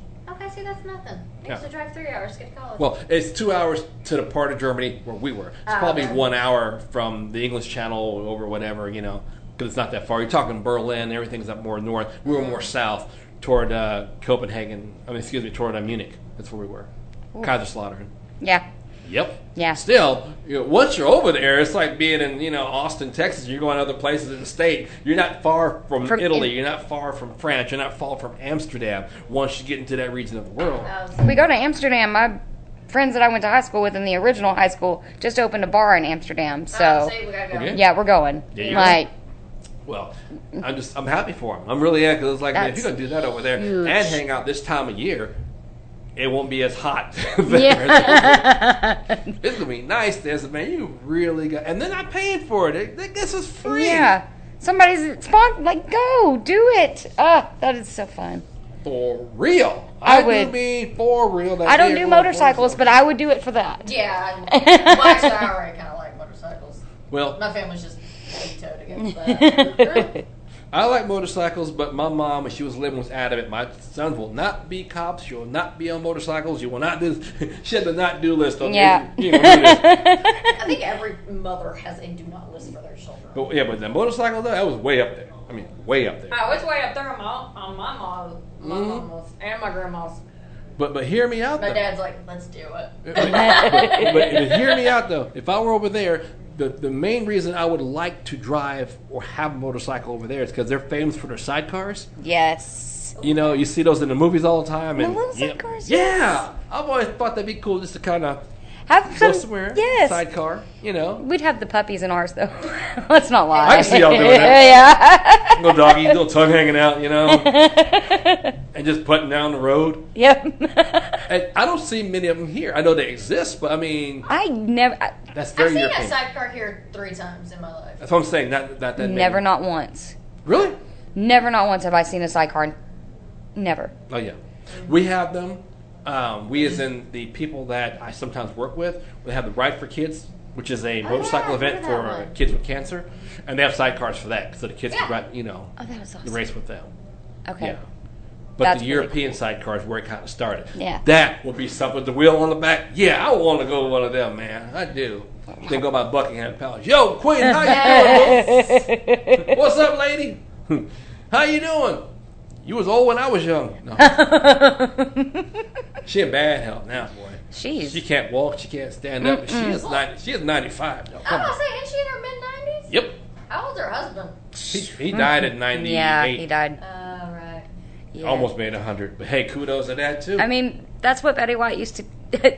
See, that's nothing. I Yeah. used to drive three hours to get to college. Well, it's two hours to the part of Germany where we were. It's Ah, probably okay. one hour from the English Channel over whatever, you know, because it's not that far. You're talking Berlin, everything's up more north. We were more south toward uh, Copenhagen. I mean, excuse me, toward uh, Munich. That's where we were. Kaiserslautern. Yeah. Yep. Yeah. Still, you know, once you're over there, it's like being in you know Austin, Texas. You're going to other places in the state. You're not far from, From Italy. in- you're not far from France. You're not far from Amsterdam. Once you get into that region of the world, oh, We go to Amsterdam. My friends that I went to high school with in the original high school just opened a bar in Amsterdam. Oh, so we go. Okay. yeah, we're going. Yeah, you're like well, I'm just I'm happy for them. I'm really because it's like man, if you're gonna do that over there huge. and hang out this time of year, it won't be as hot. [laughs] Yeah. it's [laughs] gonna be nice. There's man, you really got, and they're not paying for it. It- it- This is free. yeah, somebody's spon like go do it. Ah, that is so fun. For real. I do would- mean for real. that I don't do motorcycles, but I would do it for that. Yeah. I- [laughs] Well, actually, I already kind of like motorcycles. Well, My family's just big-toed against that. I like motorcycles, but my mom, when she was living, was adamant. My sons will not be cops. You will not be on motorcycles. You will not do. [laughs] she had the not do list on. Yeah. You, you know. I think every mother has a do not list for their children. But yeah, but the motorcycle though, that was way up there. I mean, way up there. Oh, it's way up there on my, on my mom, my Mhm. mama's and my grandma's. But but hear me out though. My though. dad's like, let's do it. [laughs] but, but- but hear me out though. If I were over there, the the main reason I would like to drive or have a motorcycle over there is because they're famous for their sidecars. Yes. You know, you see those in the movies all the time. The little yeah, sidecars, Yeah, yes. I've always thought that'd be cool just to kind of Have go some. somewhere. Yes. sidecar. You know, We'd have the puppies in ours though. [laughs] Let's not lie. I can see y'all doing that. [laughs] yeah. little doggy, little tongue hanging out. You know, [laughs] and just putting down the road. Yep. And I don't see many of them here. I know they exist, but I mean, I never, I, that's I've very seen a sidecar here three times in my life. That's what I'm saying. Not not that many. never, not once. Really? Never, not once have I seen a sidecar. Never. Oh yeah, we have them. Um, we, as in the people that I sometimes work with, we have the Ride for Kids, which is a motorcycle Oh, yeah, event for kids with cancer, and they have sidecars for that, so the kids can ride, you know, Oh, was the race with them. Okay. Yeah. But That's the really European sidecars where it kind of started. Yeah. That would be something with the wheel on the back. Yeah, I want to go one of them, man. I do. Then go by Buckingham Palace. Yo, Queen, how you doing? [laughs] What's up, lady? [laughs] how you doing? You was old when I was young. No. [laughs] she in bad health now, boy. She's. She can't walk. She can't stand up. She is ninety. She is ninety five. I Come was on. saying, is she in her mid nineties? Yep. How old's her husband? He, he died at ninety eight. Yeah, he died. Oh, right. Yeah. Almost made hundred. But hey, kudos to that too. I mean, that's what Betty White used to [laughs]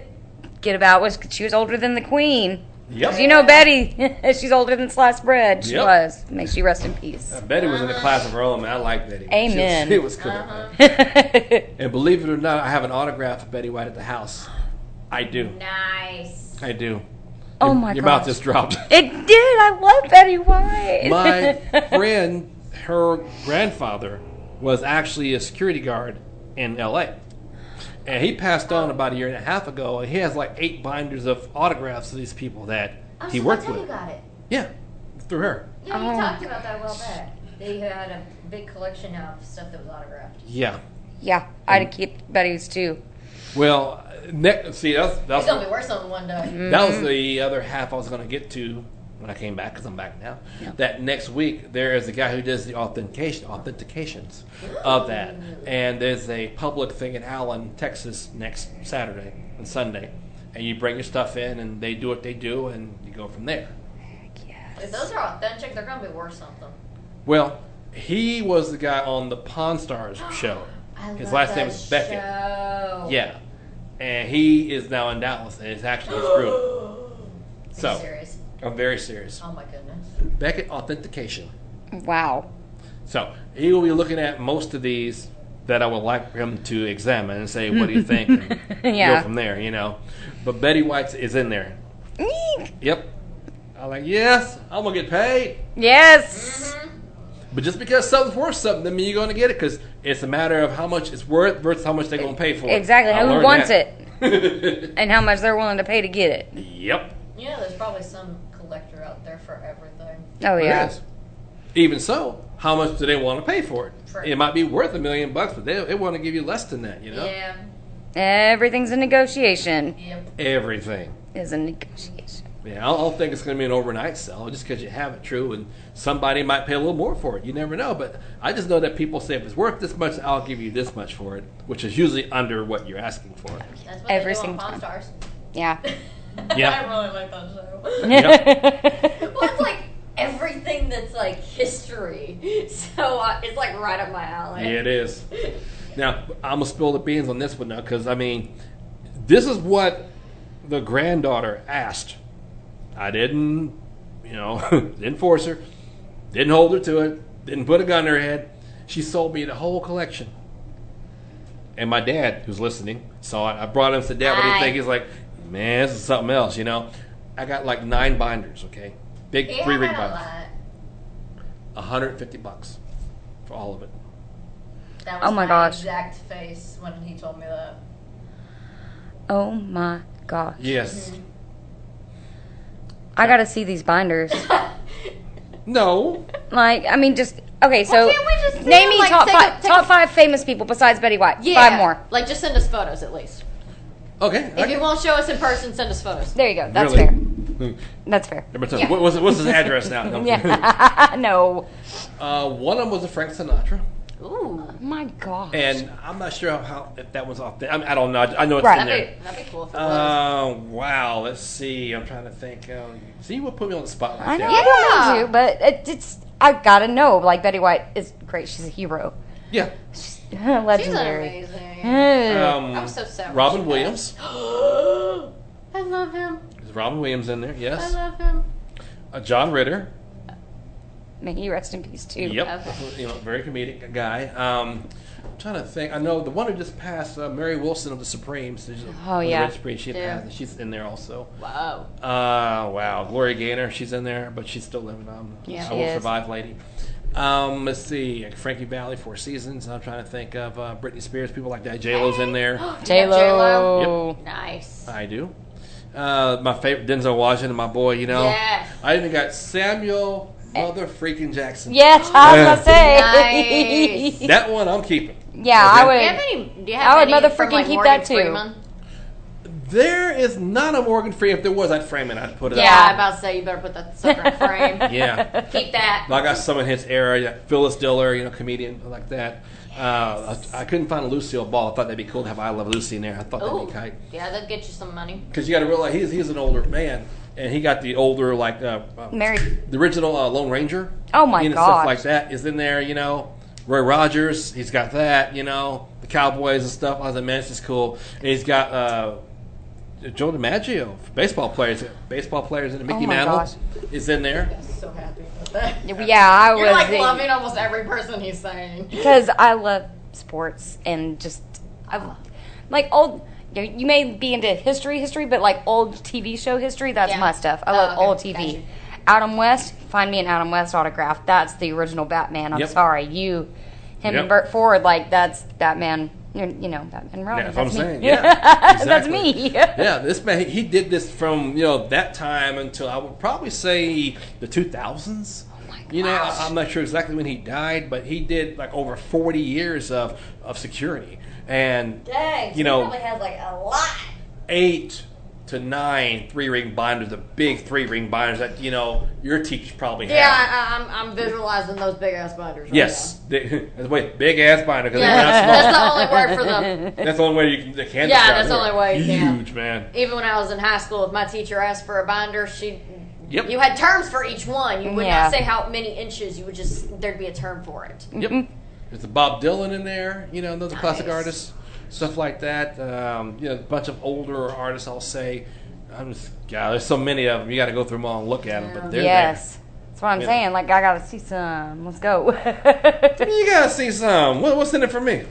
get about was she was older than the Queen. Yep. 'Cause You know Betty, [laughs] she's older than sliced bread. She Yep. was. May she rest in peace. Uh, Betty was in a class of her own. Man, I like Betty. Amen. She was, she [laughs] was cool. Uh-huh. And believe it or not, I have an autograph of Betty White at the house. I do. Nice. I do. Oh Your- my Your mouth gosh. just dropped. It did. I love Betty White. My [laughs] friend, her grandfather, was actually a security guard in L.A. And he passed on about a year and a half ago. And he has like eight binders of autographs of these people that Oh, he so worked that's how you with. got it. Yeah, through her. Yeah, you Oh. talked about that a while back. They had a big collection now of stuff that was autographed. Yeah. yeah, I'd keep Betty's too. Well, ne- see, that's, that's It's gonna be worse on one day. That was the other half I was going to get to when I came back because I'm back now. That next week there is a guy who does the authentication authentications of that, and there's a public thing in Allen, Texas, next Saturday and Sunday, and you bring your stuff in, and they do what they do, and you go from there. If those are authentic, they're gonna be worth something. Well, he was the guy on the Pawn Stars [gasps] show. I His love last that name is Beckett. show. Yeah, and he is now in Dallas, and it's actually his group. [gasps] Are So you serious? I'm very serious. Oh my goodness. Beckett Authentication. Wow. So he will be looking at most of these that I would like him to examine and say, "What do you think?" [laughs] And Yeah. Go from there, you know. But Betty White's is in there. Yep. I'm like, yes, I'm gonna get paid. Yes. Mm-hmm. But just because something's worth something, doesn't mean you're gonna get it because it's a matter of how much it's worth versus how much they're gonna pay for it. Exactly. I Who wants that. it? [laughs] and how much they're willing to pay to get it. Yep. Yeah, there's probably some collector out there for everything. Oh yeah. Yes. Even so, how much do they want to pay for it? True. It might be worth a million bucks, but they, they want to give you less than that, you know? Yeah. Everything's a negotiation. Yep. Everything. Is a negotiation. Yeah, I don't- think it's going to be an overnight sell just because you have it true, and somebody might pay a little more for it. You never know, but I just know that people say if it's worth this much, I'll give you this much for it, which is usually under what you're asking for. That's what Every they do single on Pawn time. Stars. Yeah. [laughs] [laughs] Yeah. I really like that show. Yep. [laughs] well, it's like everything that's like history. So uh, it's like right up my alley. Yeah, it is. Now I'm gonna spill the beans on this one now because I mean, this is what the granddaughter asked. I didn't, you know, [laughs] didn't force her, didn't hold her to it, didn't put a gun in her head. She sold me the whole collection. And my dad, who's listening, saw it. I brought him to said, Dad, what do you think? He's like, Man, this is something else, you know. I got like nine binders, okay? Big Yeah, three ring binders. lot. 150 bucks for all of it. That was Oh my gosh. exact face when he told me that. Oh my gosh. Yes. Mm-hmm. I gotta see these binders. [laughs] No. Like, I mean, just okay. So, Why can't we just name me like, top take a- five take top a- five famous people besides Betty White. Yeah. Five more. Like, just send us photos at least. Okay. If you won't show us in person, send us photos. There you go. That's Really? fair. That's fair. Number two. Yeah. What was what's his address now? [laughs] No. Yeah. [laughs] no. Uh, one of them was a Frank Sinatra, Ooh. Oh my gosh. and I'm not sure how if that was off. I, mean, I don't know. I know it's Right. in That'd there. be, that'd be cool if it was. Uh, wow. Let's see. I'm trying to think. Um, see, what put me on the spot like I know that? I don't know to, but it, it's I gotta know. Like Betty White is great. She's a hero. Yeah. [laughs] She's She's legendary. amazing. Um, I was so sad. Robin Williams. [gasps] I love him. Is Robin Williams in there? Yes. I Yes. love him. Uh, John Ritter. May he rest in peace too. Yep. You know, very comedic guy. Um, I'm trying to think. I know the one who just passed, uh, Mary Wilson of the Supremes. She's- Oh, of the yeah. Red Supremes. She Yeah. passed. She's in there also. Wow. Uh, wow. Gloria Gaynor, she's in there, but she's still living on. Yeah. I She will is. survive, lady. Um, let's see. Frankie Valli, Four Seasons. I'm trying to think of uh, Britney Spears, people like that. J Lo's in [gasps] there. J Lo. Nice. I do. Uh, my favorite Denzel Washington, my boy. You know. Yes. I even got Samuel Mother freaking Jackson. Yes, I was gonna say. Nice. That one I'm keeping. Yeah, Okay. I Do would. you have any? Do you have I would any mother freaking like, keep Morgan that too. Freeman? There is not a Morgan Freeman. If there was, I'd frame it. I'd put it Yeah, up. I'm about to say you better put that sucker in frame. [laughs] Yeah. Keep that. I got some in his era. Yeah, Phyllis Diller, you know, comedian like that. Uh, I, I couldn't find a Lucille Ball. I thought that'd be cool to have I Love Lucy in there. I thought that'd Ooh. be tight. Yeah, that'd get you some money. Because you got to realize he's he's an older man, and he got the older like uh, uh, Married. the original uh, Lone Ranger. Oh my you know, stuff like that is in there. You know, Roy Rogers, he's got that. You know, the Cowboys and stuff. I was like, man, this is cool. And he's got uh, Joe DiMaggio, baseball players. Baseball players in Mickey Oh Mantle gosh. is in there. So happy about that. [laughs] Yeah, I You're was. like loving almost every person he's saying. because I love sports and just I love like old. you, you may be into history, history, but like old TV show history, that's Yeah. my stuff. I Oh, love okay. old TV. Adam West, find me an Adam West autograph. That's the original Batman. I'm Yep. sorry, you, him Yep. and Burt Ward, like that's Batman. You you know, Batman Robin. That's what I'm me. saying. [laughs] Yeah, exactly. that's me. yeah, this man he, he did this from you know that time until I would probably say the 2000s. Oh my You know, I- I'm not sure exactly when he died, but he did like over 40 years of of security, and Dang. you know, he probably has like a lot. eight to nine three ring binders, the big three ring binders that you know your teachers probably Yeah. I, I'm, I'm visualizing those big ass binders. Right Yes, they, [laughs] wait, big ass binder because Yeah, they're not [laughs] small. that's the only word for them. [laughs] That's the only way you can. They can Yeah, that's the only way you can. Huge man. Even when I was in high school, if my teacher asked for a binder, she Yep. you had terms for each one. You would Yeah. not say how many inches. You would just there'd be a term for it. Yep. Mm-hmm. There's a Bob Dylan in there, you know, another classic artist, stuff like that. Um, you know, a bunch of older artists, I'll say. I'm just, God, there's so many of them. You got to go through them all and look at them, but they're yes, that's what I'm Yeah. saying. Like I gotta see some. Let's go. [laughs] You got to see some. What, what's in it for me?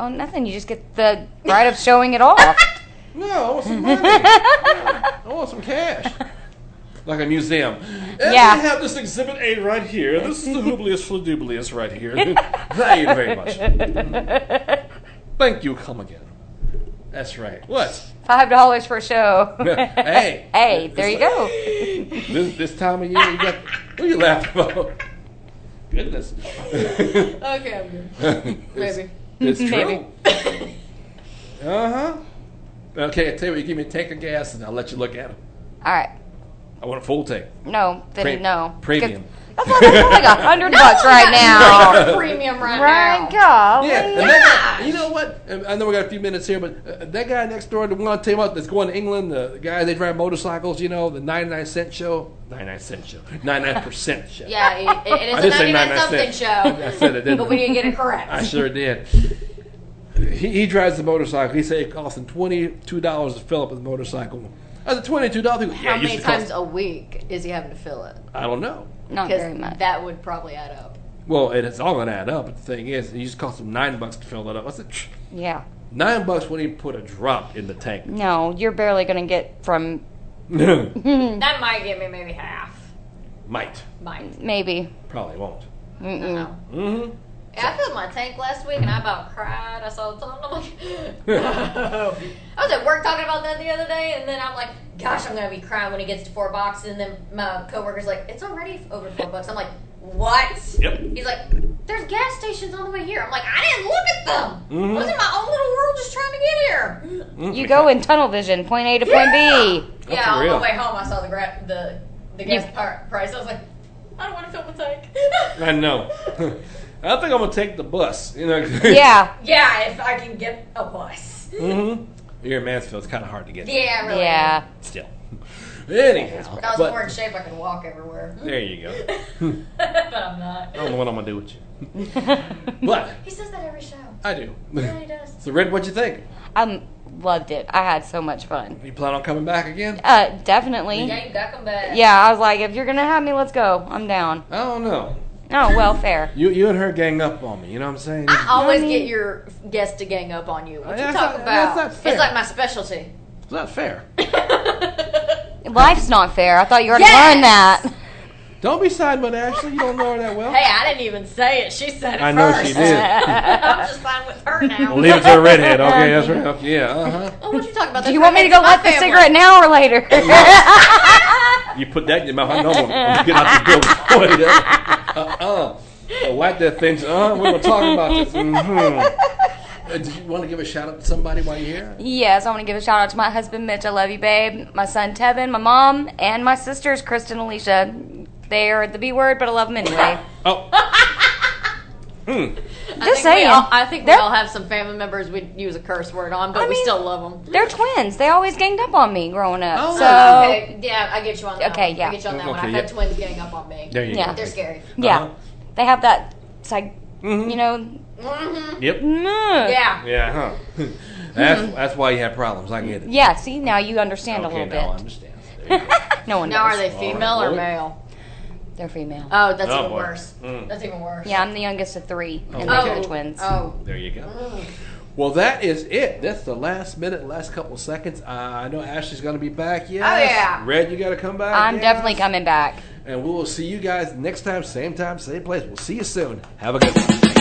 oh, nothing. You just get the right of showing it off. [laughs] No, I want some money. [laughs] I want some cash. Like a museum. And Yeah. we have this exhibit A right here. This is the Hublius Fladublius right here. Thank you very much. Thank you. Come again. That's right. What? Five dollars for a show. [laughs] Hey. [laughs] hey, there you go. [laughs] this, this time of year, you got. What are you laughing about? Goodness. Okay, I'm good. Maybe. It's true. Maybe. Uh huh. Okay, I tell you what, you give me a tank of gas and I'll let you look at them. All right. I want a full tank. No, then Pre- no. Premium. That's like, that's like a hundred bucks right now. Premium right, Right, now. golly. Yeah, and that guy, you know what? I know we got a few minutes here, but uh, that guy next door, the one I tell you about that's going to England, the, the guy they drive motorcycles, you know, the 99 cent show. 99 cent show. 99% show. Yeah, it, it I did a say 99 99 something cent. show. [laughs] I said it, didn't but we I? didn't get it correct. I sure did. He, he drives the motorcycle. He said it cost him $22 to fill up his motorcycle. I said, $22? He goes, How yeah, it used many to cost- times a week is he having to fill it? I don't know. Not very much. that would probably add up. Well, it, it's all going to add up, but the thing is, it just cost him 9 bucks to fill it up. I said, "Psh, Yeah. 9 bucks when he put a drop in the tank. No, you're barely gonna get from [laughs] That might give me maybe half. Might. Might. maybe. Probably won't. Mm-mm. Mm-hmm. Yeah, I filled my tank last week and I about cried. I saw the total. I'm like, no. [laughs] I was at work talking about that the other day, and then I'm like, gosh, I'm gonna be crying when it gets to four bucks. And then my coworker's like, it's already over four bucks. I'm like, what? Yep. He's like, there's gas stations on the way here. I'm like, I didn't look at them. Mhm. I was in my own little world just trying to get here. Mm, You go in tunnel vision, point A to point B. Yeah, on real. the way home, I saw the gra- the the gas par- price. I was like, I don't want to fill my tank. I know. [laughs] [laughs] I think I'm gonna take the bus. You know. [laughs] Yeah. yeah, if I can get a bus. mm-hmm. Here in Mansfield, it's kind of hard to get. Yeah, really. Yeah. Still. [laughs] Anyhow, If I was but more in shape, I could walk everywhere. there you go. but [laughs] I'm not. I don't know what I'm gonna do with you. But He says that every show. I do. Yeah, he does. So, Red, what'd you think? I loved it. I had so much fun. You plan on coming back again? Uh, definitely. Yeah, you got come back. Yeah, I was like, if you're gonna have me, let's go. I'm down. I don't know. Oh, well, fair. You, you and her gang up on me. You know what I'm saying? I always mean- get your guests to gang up on you. What you That's talk not- about? that's not fair. It's like my specialty. It's not fair. [laughs] Life's not fair. I thought you already Yes! learned that. Don't be siding with Ashley. You don't know her that well. Hey, I didn't even say it. She said it I know first. she did. [laughs] I'm just [laughs] fine with her now. We'll leave it to a redhead. Okay, that's right. [laughs] Yeah, uh huh. Oh, what you talking about? Do you want me to go light the cigarette now or later? You put that in your mouth. I know I'm gonna get out the building. before you- Uh-uh. Uh, wipe that thing. Uh, we're gonna talk about this. Mm-hmm. Uh, did you want to give a shout out to somebody while you're here? yes, I want to give a shout out to my husband Mitch. I love you, babe. My son Tevin, my mom, and my sisters Kristen and Alicia. They are the B word, but I love them anyway. Oh. [laughs] Hmm. I Just think saying. All, I think we They're- all have some family members we'd use a curse word on, but I we mean- still love them. They're twins. They always ganged up on me growing up. Oh, so okay, yeah, I get you on that. Okay, one. yeah. I get you on that one. Okay, I've had twins gang up on me. There you Yeah. go. They're scary. yeah, Uh-huh. they have that. It's like Mhm. you know. Mm-hmm. Yep. mm. Yeah. Yeah, huh? [laughs] That's that's why you have problems. I get it. Yeah. See, now you understand okay, a little now I bit. understand. [laughs] There you go. no one Now, are knows. they female or boy. male? They're female. Oh, that's Oh, even boy. worse. Mm. That's even worse. yeah, I'm the youngest of three, and Oh. they're twins. Oh. There you go. Mm. Well, that is it. That's the last minute, last couple of seconds. Uh, I know Ashley's going to be back. Yes. Oh, yeah. Red, you got to come back. I'm Yes. definitely coming back. And we will see you guys next time, same time, same place. We'll see you soon. Have a good one.